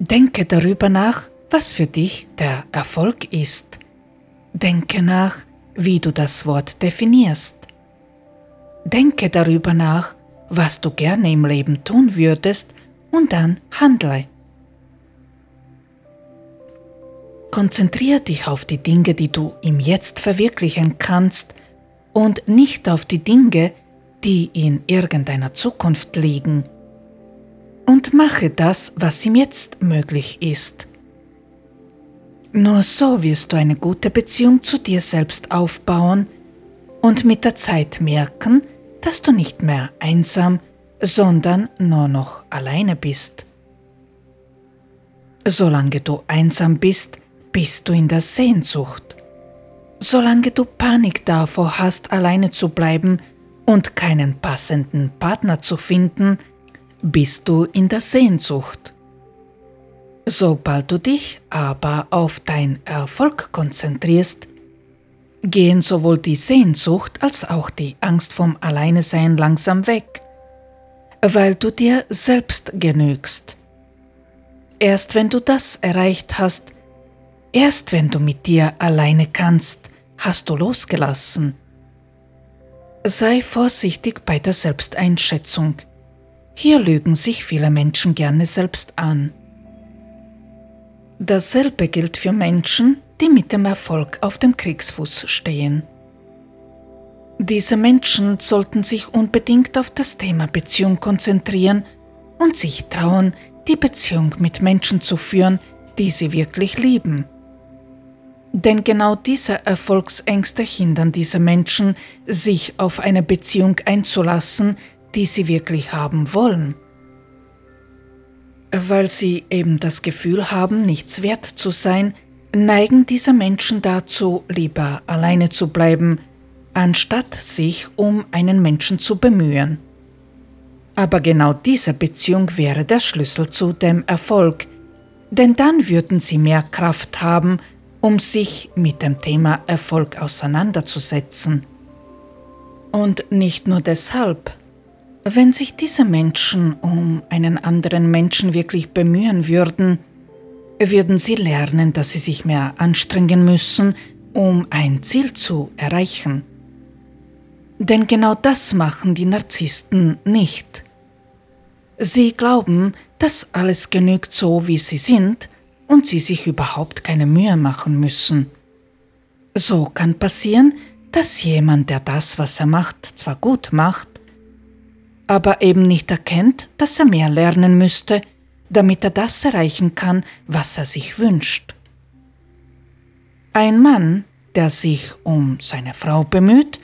Denke darüber nach, was für dich der Erfolg ist. Denke nach, wie du das Wort definierst. Denke darüber nach, was du gerne im Leben tun würdest und dann handle. Konzentriere dich auf die Dinge, die du im Jetzt verwirklichen kannst und nicht auf die Dinge, die in irgendeiner Zukunft liegen. Und mache das, was im Jetzt möglich ist. Nur so wirst du eine gute Beziehung zu dir selbst aufbauen und mit der Zeit merken, dass du nicht mehr einsam, sondern nur noch alleine bist. Solange du einsam bist, bist du in der Sehnsucht. Solange du Panik davor hast, alleine zu bleiben und keinen passenden Partner zu finden, bist du in der Sehnsucht. Sobald du dich aber auf dein Erfolg konzentrierst, gehen sowohl die Sehnsucht als auch die Angst vom Alleinesein langsam weg, weil du dir selbst genügst. Erst wenn du das erreicht hast, Erst wenn du mit dir alleine kannst, hast du losgelassen. Sei vorsichtig bei der Selbsteinschätzung. Hier lügen sich viele Menschen gerne selbst an. Dasselbe gilt für Menschen, die mit dem Erfolg auf dem Kriegsfuß stehen. Diese Menschen sollten sich unbedingt auf das Thema Beziehung konzentrieren und sich trauen, die Beziehung mit Menschen zu führen, die sie wirklich lieben. Denn genau diese Erfolgsängste hindern diese Menschen, sich auf eine Beziehung einzulassen, die sie wirklich haben wollen. Weil sie eben das Gefühl haben, nichts wert zu sein, neigen diese Menschen dazu, lieber alleine zu bleiben, anstatt sich um einen Menschen zu bemühen. Aber genau diese Beziehung wäre der Schlüssel zu dem Erfolg, denn dann würden sie mehr Kraft haben, um sich mit dem Thema Erfolg auseinanderzusetzen. Und nicht nur deshalb. Wenn sich diese Menschen um einen anderen Menschen wirklich bemühen würden, würden sie lernen, dass sie sich mehr anstrengen müssen, um ein Ziel zu erreichen. Denn genau das machen die Narzissten nicht. Sie glauben, dass alles genügt so, wie sie sind, und sie sich überhaupt keine Mühe machen müssen. So kann passieren, dass jemand, der das, was er macht, zwar gut macht, aber eben nicht erkennt, dass er mehr lernen müsste, damit er das erreichen kann, was er sich wünscht. Ein Mann, der sich um seine Frau bemüht,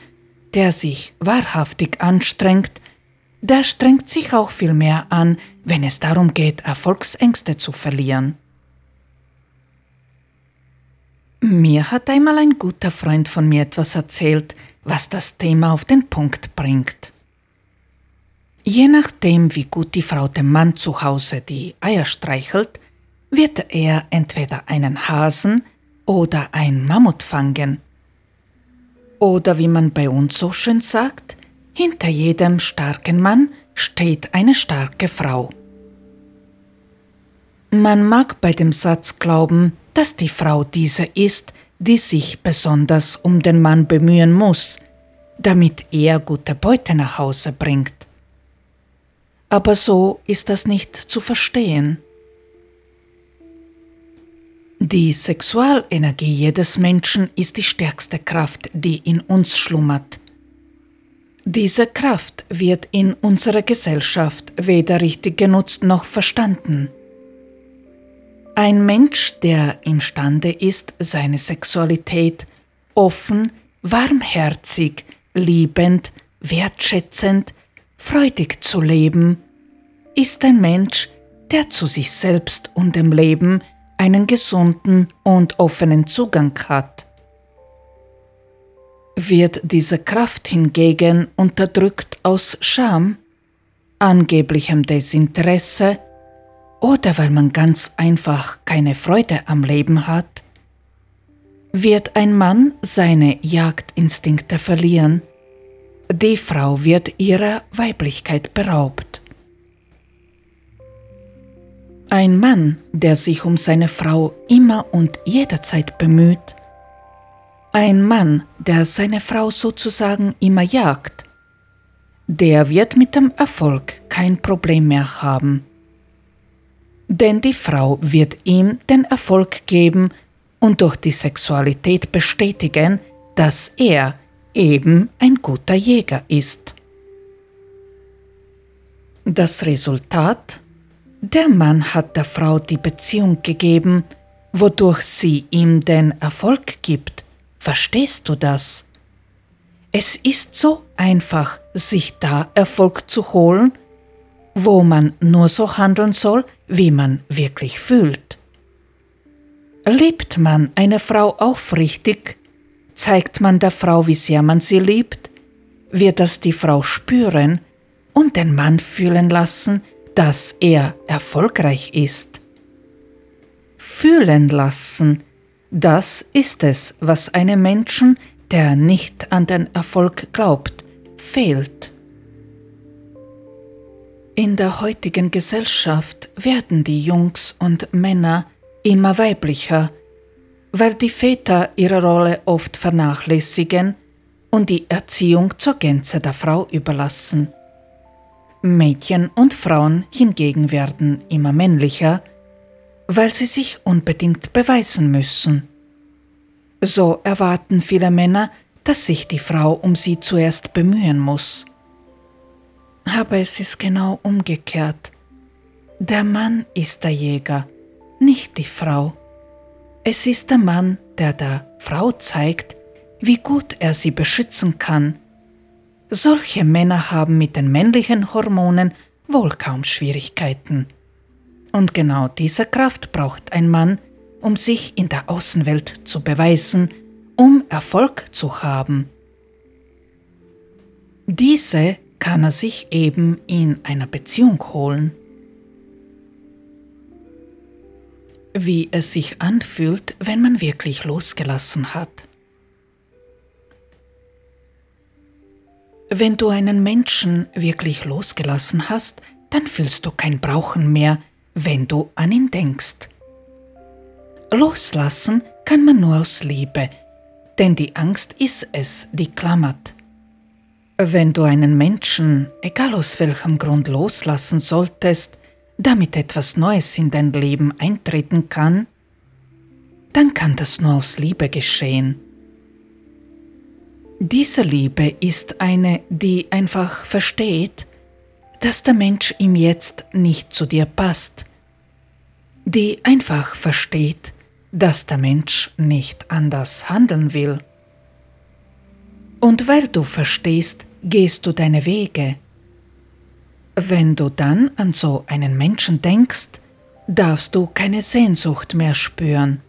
der sich wahrhaftig anstrengt, der strengt sich auch viel mehr an, wenn es darum geht, Erfolgsängste zu verlieren. Mir hat einmal ein guter Freund von mir etwas erzählt, was das Thema auf den Punkt bringt. Je nachdem, wie gut die Frau dem Mann zu Hause die Eier streichelt, wird er entweder einen Hasen oder ein Mammut fangen. Oder wie man bei uns so schön sagt, hinter jedem starken Mann steht eine starke Frau. Man mag bei dem Satz glauben, dass die Frau diese ist, die sich besonders um den Mann bemühen muss, damit er gute Beute nach Hause bringt. Aber so ist das nicht zu verstehen. Die Sexualenergie jedes Menschen ist die stärkste Kraft, die in uns schlummert. Diese Kraft wird in unserer Gesellschaft weder richtig genutzt noch verstanden. Ein Mensch, der imstande ist, seine Sexualität offen, warmherzig, liebend, wertschätzend, freudig zu leben, ist ein Mensch, der zu sich selbst und dem Leben einen gesunden und offenen Zugang hat. Wird diese Kraft hingegen unterdrückt aus Scham, angeblichem Desinteresse oder weil man ganz einfach keine Freude am Leben hat, wird ein Mann seine Jagdinstinkte verlieren, die Frau wird ihrer Weiblichkeit beraubt. Ein Mann, der sich um seine Frau immer und jederzeit bemüht, ein Mann, der seine Frau sozusagen immer jagt, der wird mit dem Erfolg kein Problem mehr haben. Denn die Frau wird ihm den Erfolg geben und durch die Sexualität bestätigen, dass er eben ein guter Jäger ist. Das Resultat? Der Mann hat der Frau die Beziehung gegeben, wodurch sie ihm den Erfolg gibt. Verstehst du das? Es ist so einfach, sich da Erfolg zu holen, wo man nur so handeln soll, wie man wirklich fühlt. Liebt man eine Frau aufrichtig, zeigt man der Frau, wie sehr man sie liebt, wird das die Frau spüren und den Mann fühlen lassen, dass er erfolgreich ist. Fühlen lassen, das ist es, was einem Menschen, der nicht an den Erfolg glaubt, fehlt. In der heutigen Gesellschaft werden die Jungs und Männer immer weiblicher, weil die Väter ihre Rolle oft vernachlässigen und die Erziehung zur Gänze der Frau überlassen. Mädchen und Frauen hingegen werden immer männlicher, weil sie sich unbedingt beweisen müssen. So erwarten viele Männer, dass sich die Frau um sie zuerst bemühen muss. Aber es ist genau umgekehrt. Der Mann ist der Jäger, nicht die Frau. Es ist der Mann, der der Frau zeigt, wie gut er sie beschützen kann. Solche Männer haben mit den männlichen Hormonen wohl kaum Schwierigkeiten. Und genau diese Kraft braucht ein Mann, um sich in der Außenwelt zu beweisen, um Erfolg zu haben. Diese kann er sich eben in einer Beziehung holen. Wie es sich anfühlt, wenn man wirklich losgelassen hat. Wenn du einen Menschen wirklich losgelassen hast, dann fühlst du kein Brauchen mehr, wenn du an ihn denkst. Loslassen kann man nur aus Liebe, denn die Angst ist es, die klammert. Wenn du einen Menschen, egal aus welchem Grund, loslassen solltest, damit etwas Neues in dein Leben eintreten kann, dann kann das nur aus Liebe geschehen. Diese Liebe ist eine, die einfach versteht, dass der Mensch ihm jetzt nicht zu dir passt, die einfach versteht, dass der Mensch nicht anders handeln will. Und weil du verstehst, gehst du deine Wege. Wenn du dann an so einen Menschen denkst, darfst du keine Sehnsucht mehr spüren.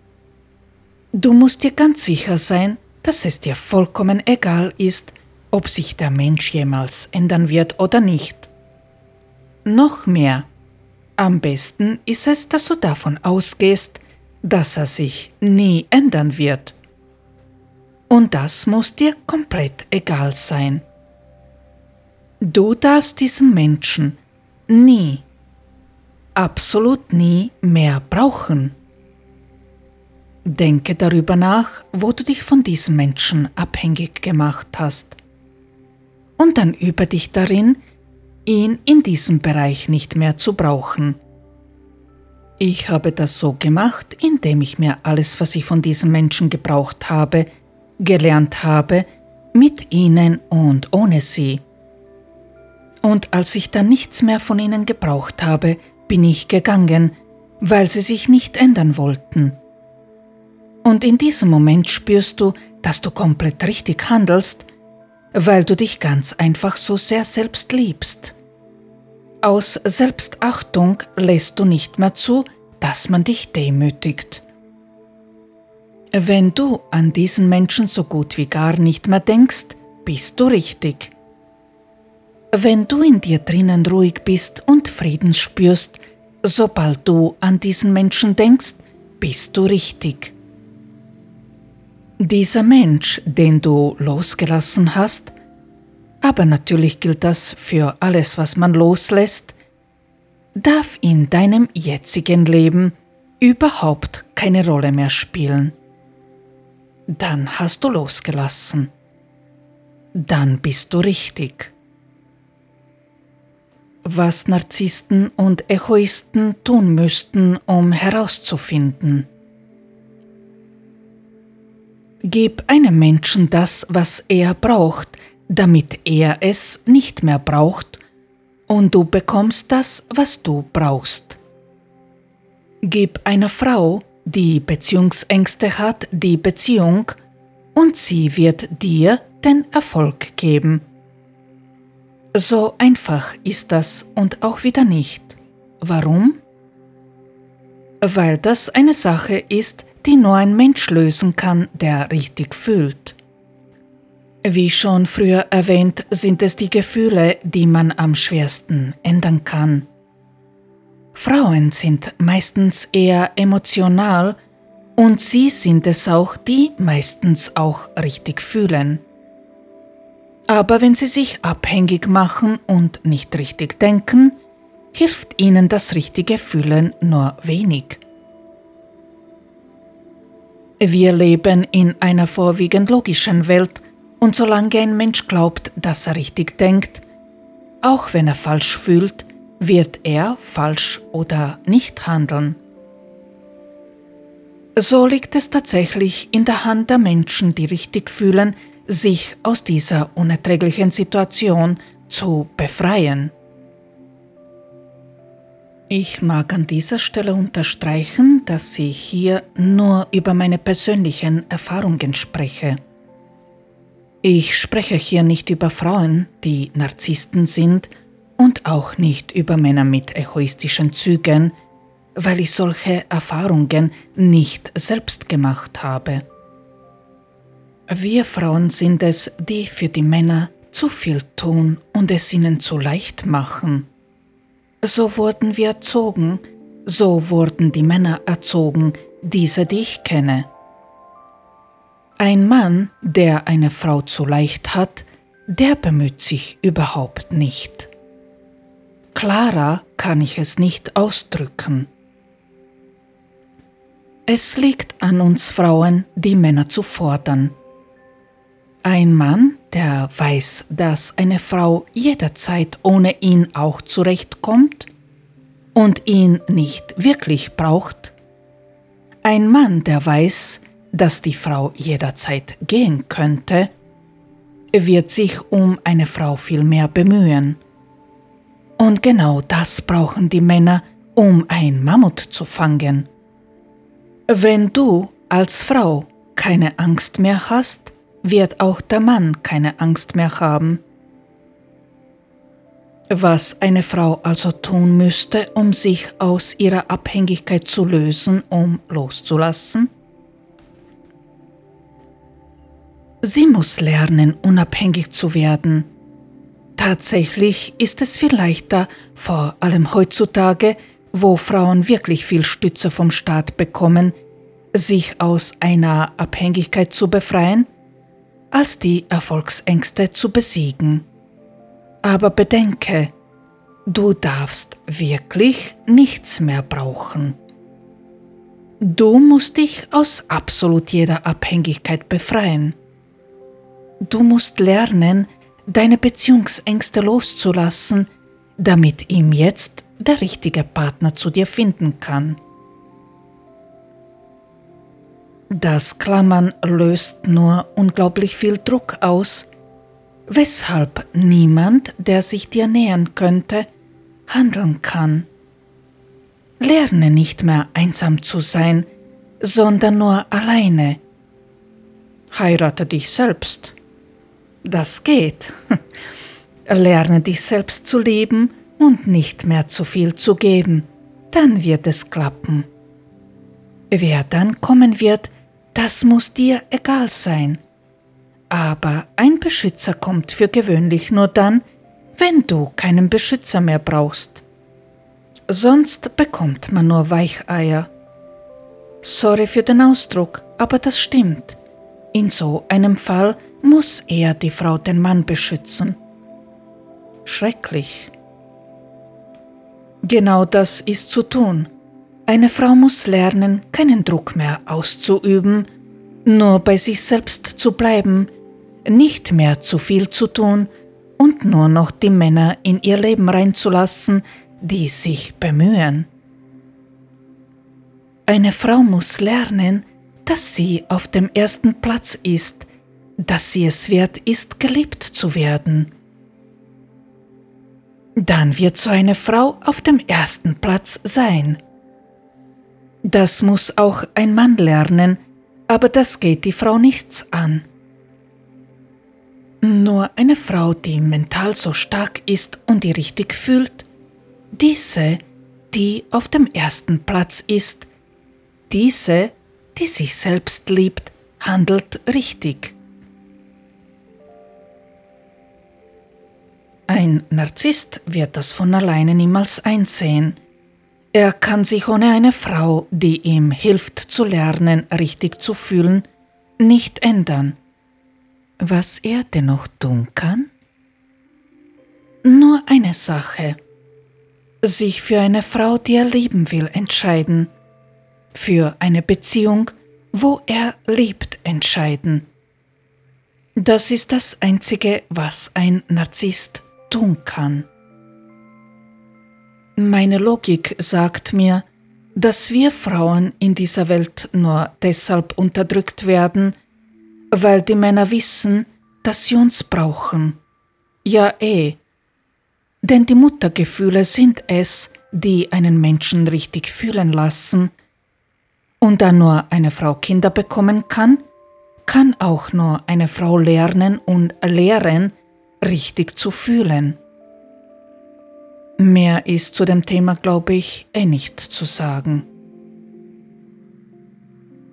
Du musst dir ganz sicher sein, dass es dir vollkommen egal ist, ob sich der Mensch jemals ändern wird oder nicht. Noch mehr, am besten ist es, dass du davon ausgehst, dass er sich nie ändern wird. Und das muss dir komplett egal sein. Du darfst diesen Menschen nie, absolut nie mehr brauchen. Denke darüber nach, wo du dich von diesem Menschen abhängig gemacht hast. Und dann übe dich darin, ihn in diesem Bereich nicht mehr zu brauchen. Ich habe das so gemacht, indem ich mir alles, was ich von diesen Menschen gebraucht habe, gelernt habe, mit ihnen und ohne sie. Und als ich dann nichts mehr von ihnen gebraucht habe, bin ich gegangen, weil sie sich nicht ändern wollten. Und in diesem Moment spürst du, dass du komplett richtig handelst, weil du dich ganz einfach so sehr selbst liebst. Aus Selbstachtung lässt du nicht mehr zu, dass man dich demütigt. Wenn du an diesen Menschen so gut wie gar nicht mehr denkst, bist du richtig. Wenn du in dir drinnen ruhig bist und Frieden spürst, sobald du an diesen Menschen denkst, bist du richtig. Dieser Mensch, den du losgelassen hast, aber natürlich gilt das für alles, was man loslässt, darf in deinem jetzigen Leben überhaupt keine Rolle mehr spielen. Dann hast du losgelassen. Dann bist du richtig. Was Narzissten und Egoisten tun müssten, um herauszufinden. Gib einem Menschen das, was er braucht, damit er es nicht mehr braucht, und du bekommst das, was du brauchst. Gib einer Frau, die Beziehungsängste hat, die Beziehung, und sie wird dir den Erfolg geben. So einfach ist das und auch wieder nicht. Warum? Weil das eine Sache ist, die nur ein Mensch lösen kann, der richtig fühlt. Wie schon früher erwähnt, sind es die Gefühle, die man am schwersten ändern kann. Frauen sind meistens eher emotional und sie sind es auch, die meistens auch richtig fühlen. Aber wenn sie sich abhängig machen und nicht richtig denken, hilft ihnen das richtige Fühlen nur wenig. Wir leben in einer vorwiegend logischen Welt und solange ein Mensch glaubt, dass er richtig denkt, auch wenn er falsch fühlt, wird er falsch oder nicht handeln. So liegt es tatsächlich in der Hand der Menschen, die richtig fühlen, sich aus dieser unerträglichen Situation zu befreien. Ich mag an dieser Stelle unterstreichen, dass ich hier nur über meine persönlichen Erfahrungen spreche. Ich spreche hier nicht über Frauen, die Narzissten sind, und auch nicht über Männer mit egoistischen Zügen, weil ich solche Erfahrungen nicht selbst gemacht habe. Wir Frauen sind es, die für die Männer zu viel tun und es ihnen zu leicht machen. So wurden wir erzogen, so wurden die Männer erzogen, diese, die ich kenne. Ein Mann, der eine Frau zu leicht hat, der bemüht sich überhaupt nicht. Klarer kann ich es nicht ausdrücken. Es liegt an uns Frauen, die Männer zu fordern. Ein Mann, der weiß, dass eine Frau jederzeit ohne ihn auch zurechtkommt und ihn nicht wirklich braucht. Ein Mann, der weiß, dass die Frau jederzeit gehen könnte, wird sich um eine Frau viel mehr bemühen. Und genau das brauchen die Männer, um ein Mammut zu fangen. Wenn du als Frau keine Angst mehr hast, wird auch der Mann keine Angst mehr haben. Was eine Frau also tun müsste, um sich aus ihrer Abhängigkeit zu lösen, um loszulassen? Sie muss lernen, unabhängig zu werden, Tatsächlich ist es viel leichter, vor allem heutzutage, wo Frauen wirklich viel Stütze vom Staat bekommen, sich aus einer Abhängigkeit zu befreien, als die Erfolgsängste zu besiegen. Aber bedenke, du darfst wirklich nichts mehr brauchen. Du musst dich aus absolut jeder Abhängigkeit befreien. Du musst lernen, deine Beziehungsängste loszulassen, damit ihm jetzt der richtige Partner zu dir finden kann. Das Klammern löst nur unglaublich viel Druck aus, weshalb niemand, der sich dir nähern könnte, handeln kann. Lerne nicht mehr einsam zu sein, sondern nur alleine. Heirate dich selbst. Das geht. Lerne dich selbst zu lieben und nicht mehr zu viel zu geben, dann wird es klappen. Wer dann kommen wird, das muss dir egal sein. Aber ein Beschützer kommt für gewöhnlich nur dann, wenn du keinen Beschützer mehr brauchst. Sonst bekommt man nur Weicheier. Sorry für den Ausdruck, aber das stimmt. In so einem Fall muss er die Frau den Mann beschützen. Schrecklich. Genau das ist zu tun. Eine Frau muss lernen, keinen Druck mehr auszuüben, nur bei sich selbst zu bleiben, nicht mehr zu viel zu tun und nur noch die Männer in ihr Leben reinzulassen, die sich bemühen. Eine Frau muss lernen, dass sie auf dem ersten Platz ist, dass sie es wert ist, geliebt zu werden. Dann wird so eine Frau auf dem ersten Platz sein. Das muss auch ein Mann lernen, aber das geht die Frau nichts an. Nur eine Frau, die mental so stark ist und die richtig fühlt, diese, die auf dem ersten Platz ist, diese, die sich selbst liebt, handelt richtig. Ein Narzisst wird das von alleine niemals einsehen. Er kann sich ohne eine Frau, die ihm hilft zu lernen, richtig zu fühlen, nicht ändern. Was er dennoch tun kann? Nur eine Sache. Sich für eine Frau, die er lieben will, entscheiden. Für eine Beziehung, wo er liebt, entscheiden. Das ist das Einzige, was ein Narzisst tun kann. Meine Logik sagt mir, dass wir Frauen in dieser Welt nur deshalb unterdrückt werden, weil die Männer wissen, dass sie uns brauchen. Ja eh. Denn die Muttergefühle sind es, die einen Menschen richtig fühlen lassen. Und da nur eine Frau Kinder bekommen kann, kann auch nur eine Frau lernen und lehren, richtig zu fühlen. Mehr ist zu dem Thema, glaube ich, eh nicht zu sagen.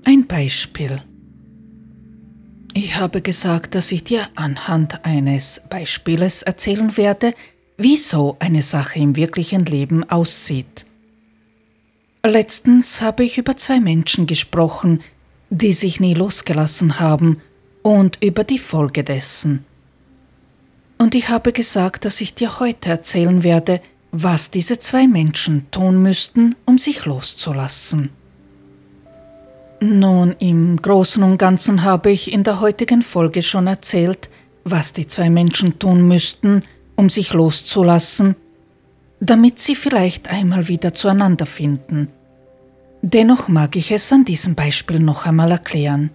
Ein Beispiel. Ich habe gesagt, dass ich dir anhand eines Beispieles erzählen werde, wie so eine Sache im wirklichen Leben aussieht. Letztens habe ich über zwei Menschen gesprochen, die sich nie losgelassen haben und über die Folge dessen. Und ich habe gesagt, dass ich dir heute erzählen werde, was diese zwei Menschen tun müssten, um sich loszulassen. Nun, im Großen und Ganzen habe ich in der heutigen Folge schon erzählt, was die zwei Menschen tun müssten, um sich loszulassen, damit sie vielleicht einmal wieder zueinander finden. Dennoch mag ich es an diesem Beispiel noch einmal erklären.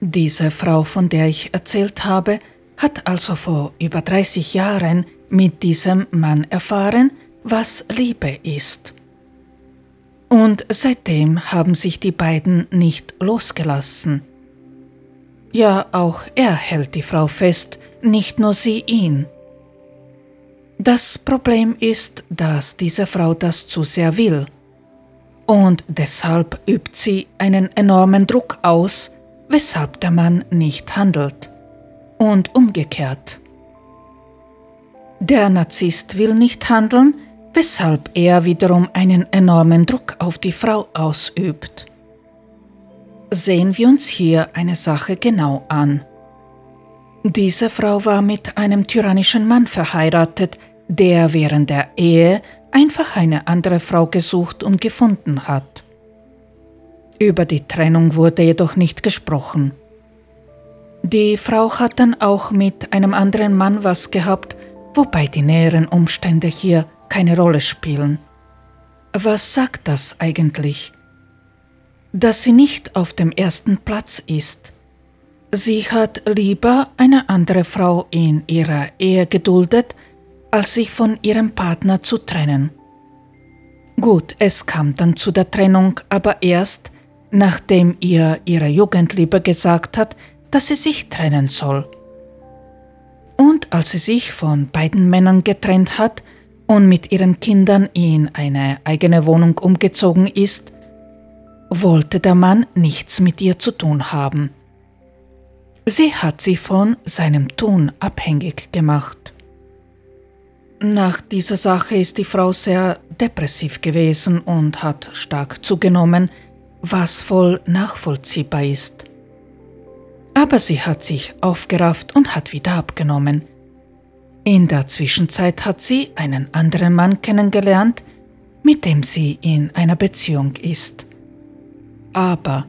Diese Frau, von der ich erzählt habe, hat also vor über 30 Jahren mit diesem Mann erfahren, was Liebe ist. Und seitdem haben sich die beiden nicht losgelassen. Ja, auch er hält die Frau fest, nicht nur sie ihn. Das Problem ist, dass diese Frau das zu sehr will. Und deshalb übt sie einen enormen Druck aus, weshalb der Mann nicht handelt. Und umgekehrt. Der Narzisst will nicht handeln, weshalb er wiederum einen enormen Druck auf die Frau ausübt. Sehen wir uns hier eine Sache genau an. Diese Frau war mit einem tyrannischen Mann verheiratet, der während der Ehe einfach eine andere Frau gesucht und gefunden hat. Über die Trennung wurde jedoch nicht gesprochen. Die Frau hat dann auch mit einem anderen Mann was gehabt, wobei die näheren Umstände hier keine Rolle spielen. Was sagt das eigentlich? Dass sie nicht auf dem ersten Platz ist. Sie hat lieber eine andere Frau in ihrer Ehe geduldet, als sich von ihrem Partner zu trennen. Gut, es kam dann zu der Trennung, aber erst, nachdem ihr ihre Jugendliebe gesagt hat, dass sie sich trennen soll. Und als sie sich von beiden Männern getrennt hat und mit ihren Kindern in eine eigene Wohnung umgezogen ist, wollte der Mann nichts mit ihr zu tun haben. Sie hat sie von seinem Tun abhängig gemacht. Nach dieser Sache ist die Frau sehr depressiv gewesen und hat stark zugenommen, was voll nachvollziehbar ist. Aber sie hat sich aufgerafft und hat wieder abgenommen. In der Zwischenzeit hat sie einen anderen Mann kennengelernt, mit dem sie in einer Beziehung ist. Aber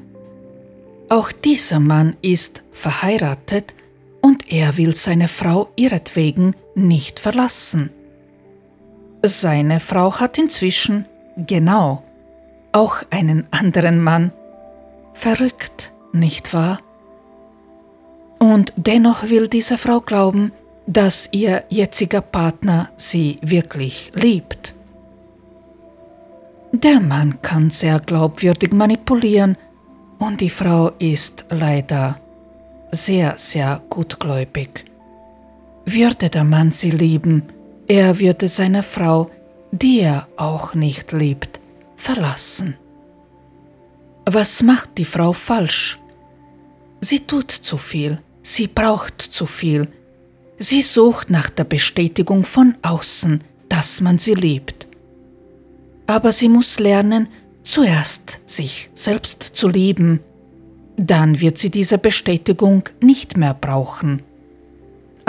auch dieser Mann ist verheiratet und er will seine Frau ihretwegen nicht verlassen. Seine Frau hat inzwischen, genau, auch einen anderen Mann. Verrückt, nicht wahr? Und dennoch will diese Frau glauben, dass ihr jetziger Partner sie wirklich liebt. Der Mann kann sehr glaubwürdig manipulieren und die Frau ist leider sehr, sehr gutgläubig. Würde der Mann sie lieben, er würde seine Frau, die er auch nicht liebt, verlassen. Was macht die Frau falsch? Sie tut zu viel, sie braucht zu viel, sie sucht nach der Bestätigung von außen, dass man sie liebt. Aber sie muss lernen, zuerst sich selbst zu lieben, dann wird sie diese Bestätigung nicht mehr brauchen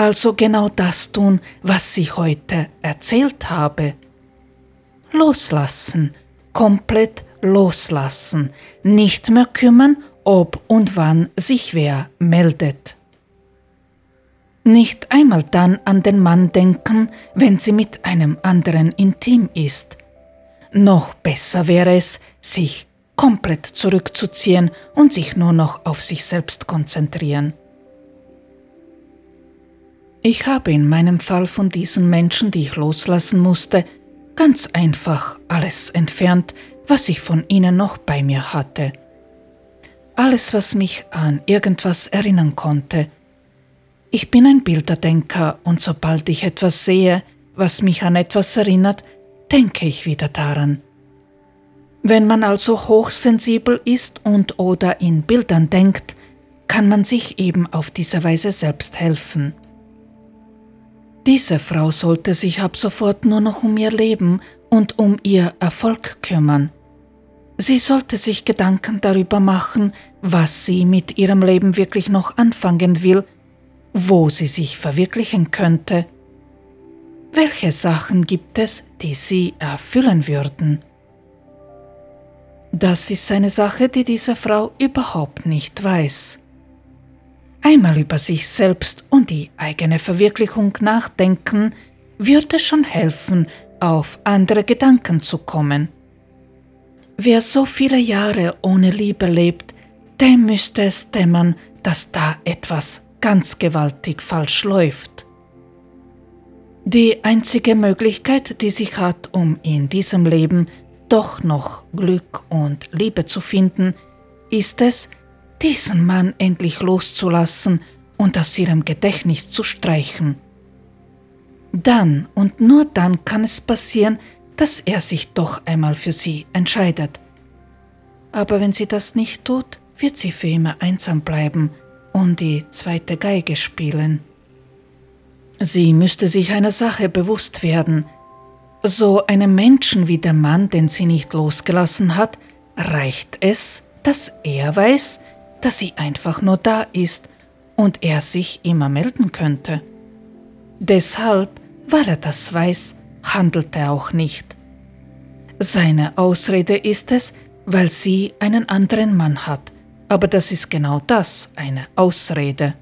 also genau das tun, was ich heute erzählt habe. Loslassen, komplett loslassen, nicht mehr kümmern, ob und wann sich wer meldet. Nicht einmal dann an den Mann denken, wenn sie mit einem anderen intim ist. Noch besser wäre es, sich komplett zurückzuziehen und sich nur noch auf sich selbst konzentrieren. Ich habe in meinem Fall von diesen Menschen, die ich loslassen musste, ganz einfach alles entfernt, was ich von ihnen noch bei mir hatte. Alles, was mich an irgendwas erinnern konnte. Ich bin ein Bilderdenker und sobald ich etwas sehe, was mich an etwas erinnert, denke ich wieder daran. Wenn man also hochsensibel ist und oder in Bildern denkt, kann man sich eben auf diese Weise selbst helfen. Diese Frau sollte sich ab sofort nur noch um ihr Leben und um ihr Erfolg kümmern. Sie sollte sich Gedanken darüber machen, was sie mit ihrem Leben wirklich noch anfangen will, wo sie sich verwirklichen könnte. Welche Sachen gibt es, die sie erfüllen würden? Das ist eine Sache, die diese Frau überhaupt nicht weiß einmal über sich selbst und die eigene Verwirklichung nachdenken, würde schon helfen, auf andere Gedanken zu kommen. Wer so viele Jahre ohne Liebe lebt, dem müsste es dämmern, dass da etwas ganz gewaltig falsch läuft. Die einzige Möglichkeit, die sich hat, um in diesem Leben doch noch Glück und Liebe zu finden, ist es, diesen Mann endlich loszulassen und aus ihrem Gedächtnis zu streichen. Dann und nur dann kann es passieren, dass er sich doch einmal für sie entscheidet. Aber wenn sie das nicht tut, wird sie für immer einsam bleiben und die zweite Geige spielen. Sie müsste sich einer Sache bewusst werden. So einem Menschen wie der Mann, den sie nicht losgelassen hat, reicht es, dass er weiß, dass sie einfach nur da ist und er sich immer melden könnte. Deshalb, weil er das weiß, handelt er auch nicht. Seine Ausrede ist es, weil sie einen anderen Mann hat, aber das ist genau das, eine Ausrede.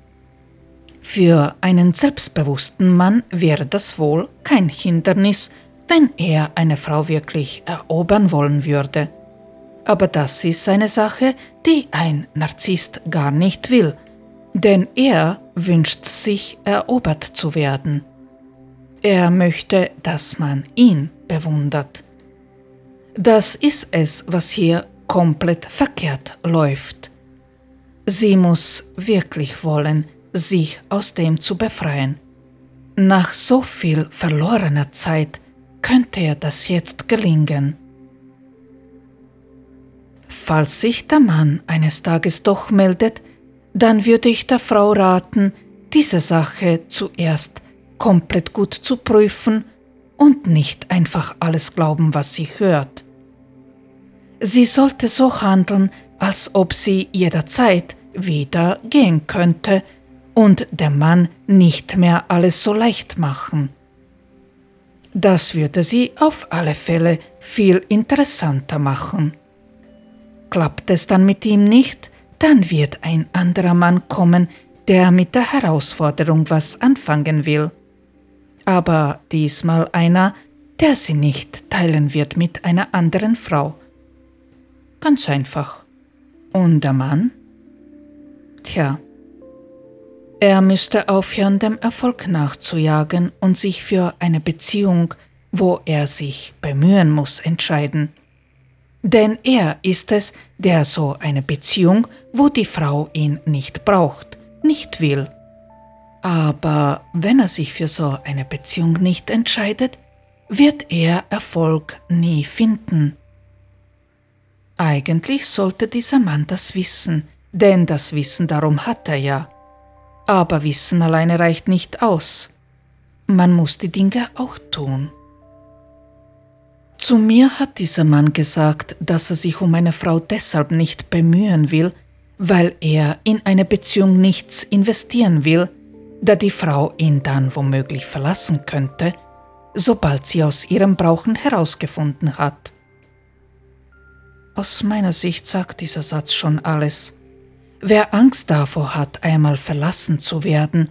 Für einen selbstbewussten Mann wäre das wohl kein Hindernis, wenn er eine Frau wirklich erobern wollen würde aber das ist eine Sache, die ein Narzisst gar nicht will, denn er wünscht sich erobert zu werden. Er möchte, dass man ihn bewundert. Das ist es, was hier komplett verkehrt läuft. Sie muss wirklich wollen, sich aus dem zu befreien. Nach so viel verlorener Zeit könnte ihr das jetzt gelingen. falls sich der Mann eines Tages doch meldet, dann würde ich der Frau raten, diese Sache zuerst komplett gut zu prüfen und nicht einfach alles glauben, was sie hört. Sie sollte so handeln, als ob sie jederzeit wieder gehen könnte und der Mann nicht mehr alles so leicht machen. Das würde sie auf alle Fälle viel interessanter machen. Klappt es dann mit ihm nicht, dann wird ein anderer Mann kommen, der mit der Herausforderung was anfangen will. Aber diesmal einer, der sie nicht teilen wird mit einer anderen Frau. Ganz einfach. Und der Mann? Tja, er müsste aufhören, dem Erfolg nachzujagen und sich für eine Beziehung, wo er sich bemühen muss, entscheiden. Denn er ist es, der so eine Beziehung, wo die Frau ihn nicht braucht, nicht will. Aber wenn er sich für so eine Beziehung nicht entscheidet, wird er Erfolg nie finden. Eigentlich sollte dieser Mann das wissen, denn das Wissen darum hat er ja. Aber Wissen alleine reicht nicht aus. Man muss die Dinge auch tun. Zu mir hat dieser Mann gesagt, dass er sich um eine Frau deshalb nicht bemühen will, weil er in eine Beziehung nichts investieren will, da die Frau ihn dann womöglich verlassen könnte, sobald sie aus ihrem Brauchen herausgefunden hat. Aus meiner Sicht sagt dieser Satz schon alles. Wer Angst davor hat, einmal verlassen zu werden,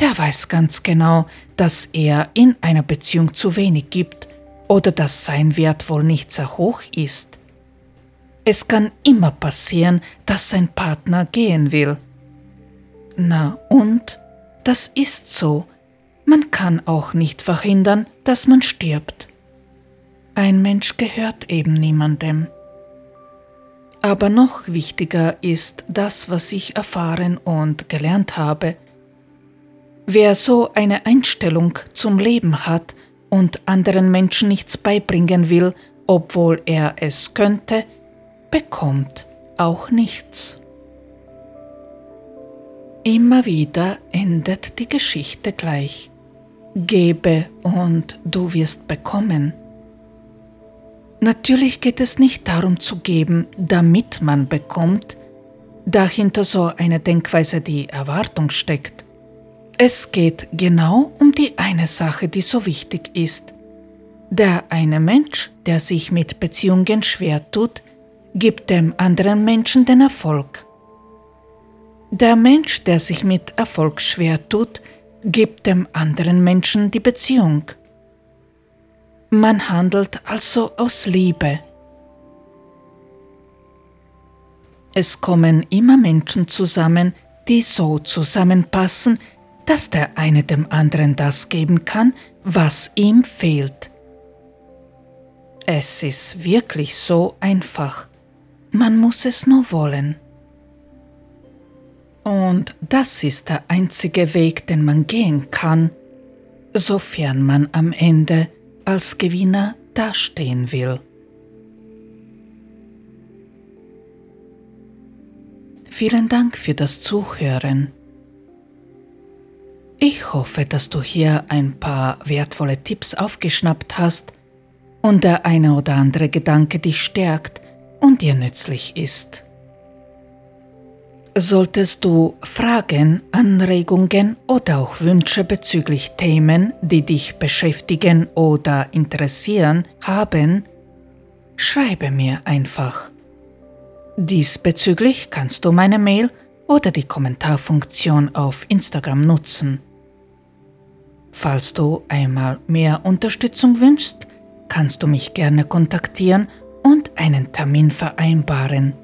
der weiß ganz genau, dass er in einer Beziehung zu wenig gibt oder dass sein Wert wohl nicht sehr hoch ist. Es kann immer passieren, dass sein Partner gehen will. Na und? Das ist so. Man kann auch nicht verhindern, dass man stirbt. Ein Mensch gehört eben niemandem. Aber noch wichtiger ist das, was ich erfahren und gelernt habe. Wer so eine Einstellung zum Leben hat und anderen Menschen nichts beibringen will, obwohl er es könnte, bekommt auch nichts. Immer wieder endet die Geschichte gleich. Gebe und du wirst bekommen. Natürlich geht es nicht darum zu geben, damit man bekommt, dahinter so eine Denkweise die Erwartung steckt. Es geht genau um die eine Sache, die so wichtig ist. Der eine Mensch, der sich mit Beziehungen schwer tut, gibt dem anderen Menschen den Erfolg. Der Mensch, der sich mit Erfolg schwer tut, gibt dem anderen Menschen die Beziehung. Man handelt also aus Liebe. Es kommen immer Menschen zusammen, die so zusammenpassen, dass der eine dem anderen das geben kann, was ihm fehlt. Es ist wirklich so einfach. Man muss es nur wollen. Und das ist der einzige Weg, den man gehen kann, sofern man am Ende als Gewinner dastehen will. Vielen Dank für das Zuhören. Ich hoffe, dass du hier ein paar wertvolle Tipps aufgeschnappt hast und der eine oder andere Gedanke dich stärkt und dir nützlich ist. Solltest du Fragen, Anregungen oder auch Wünsche bezüglich Themen, die dich beschäftigen oder interessieren, haben, schreibe mir einfach. Diesbezüglich kannst du meine Mail oder die Kommentarfunktion auf Instagram nutzen. Falls du einmal mehr Unterstützung wünschst, kannst du mich gerne kontaktieren und einen Termin vereinbaren.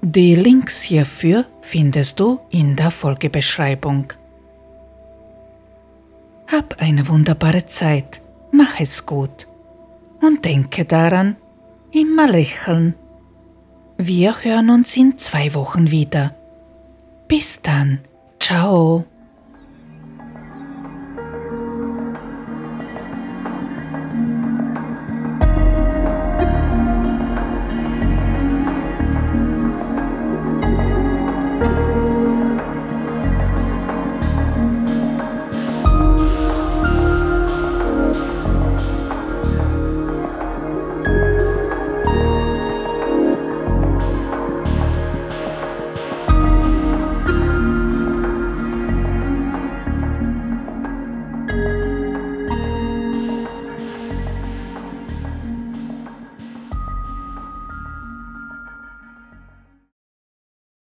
Die Links hierfür findest du in der Folgebeschreibung. Hab eine wunderbare Zeit, mach es gut und denke daran, immer lächeln. Wir hören uns in zwei Wochen wieder. Bis dann, ciao.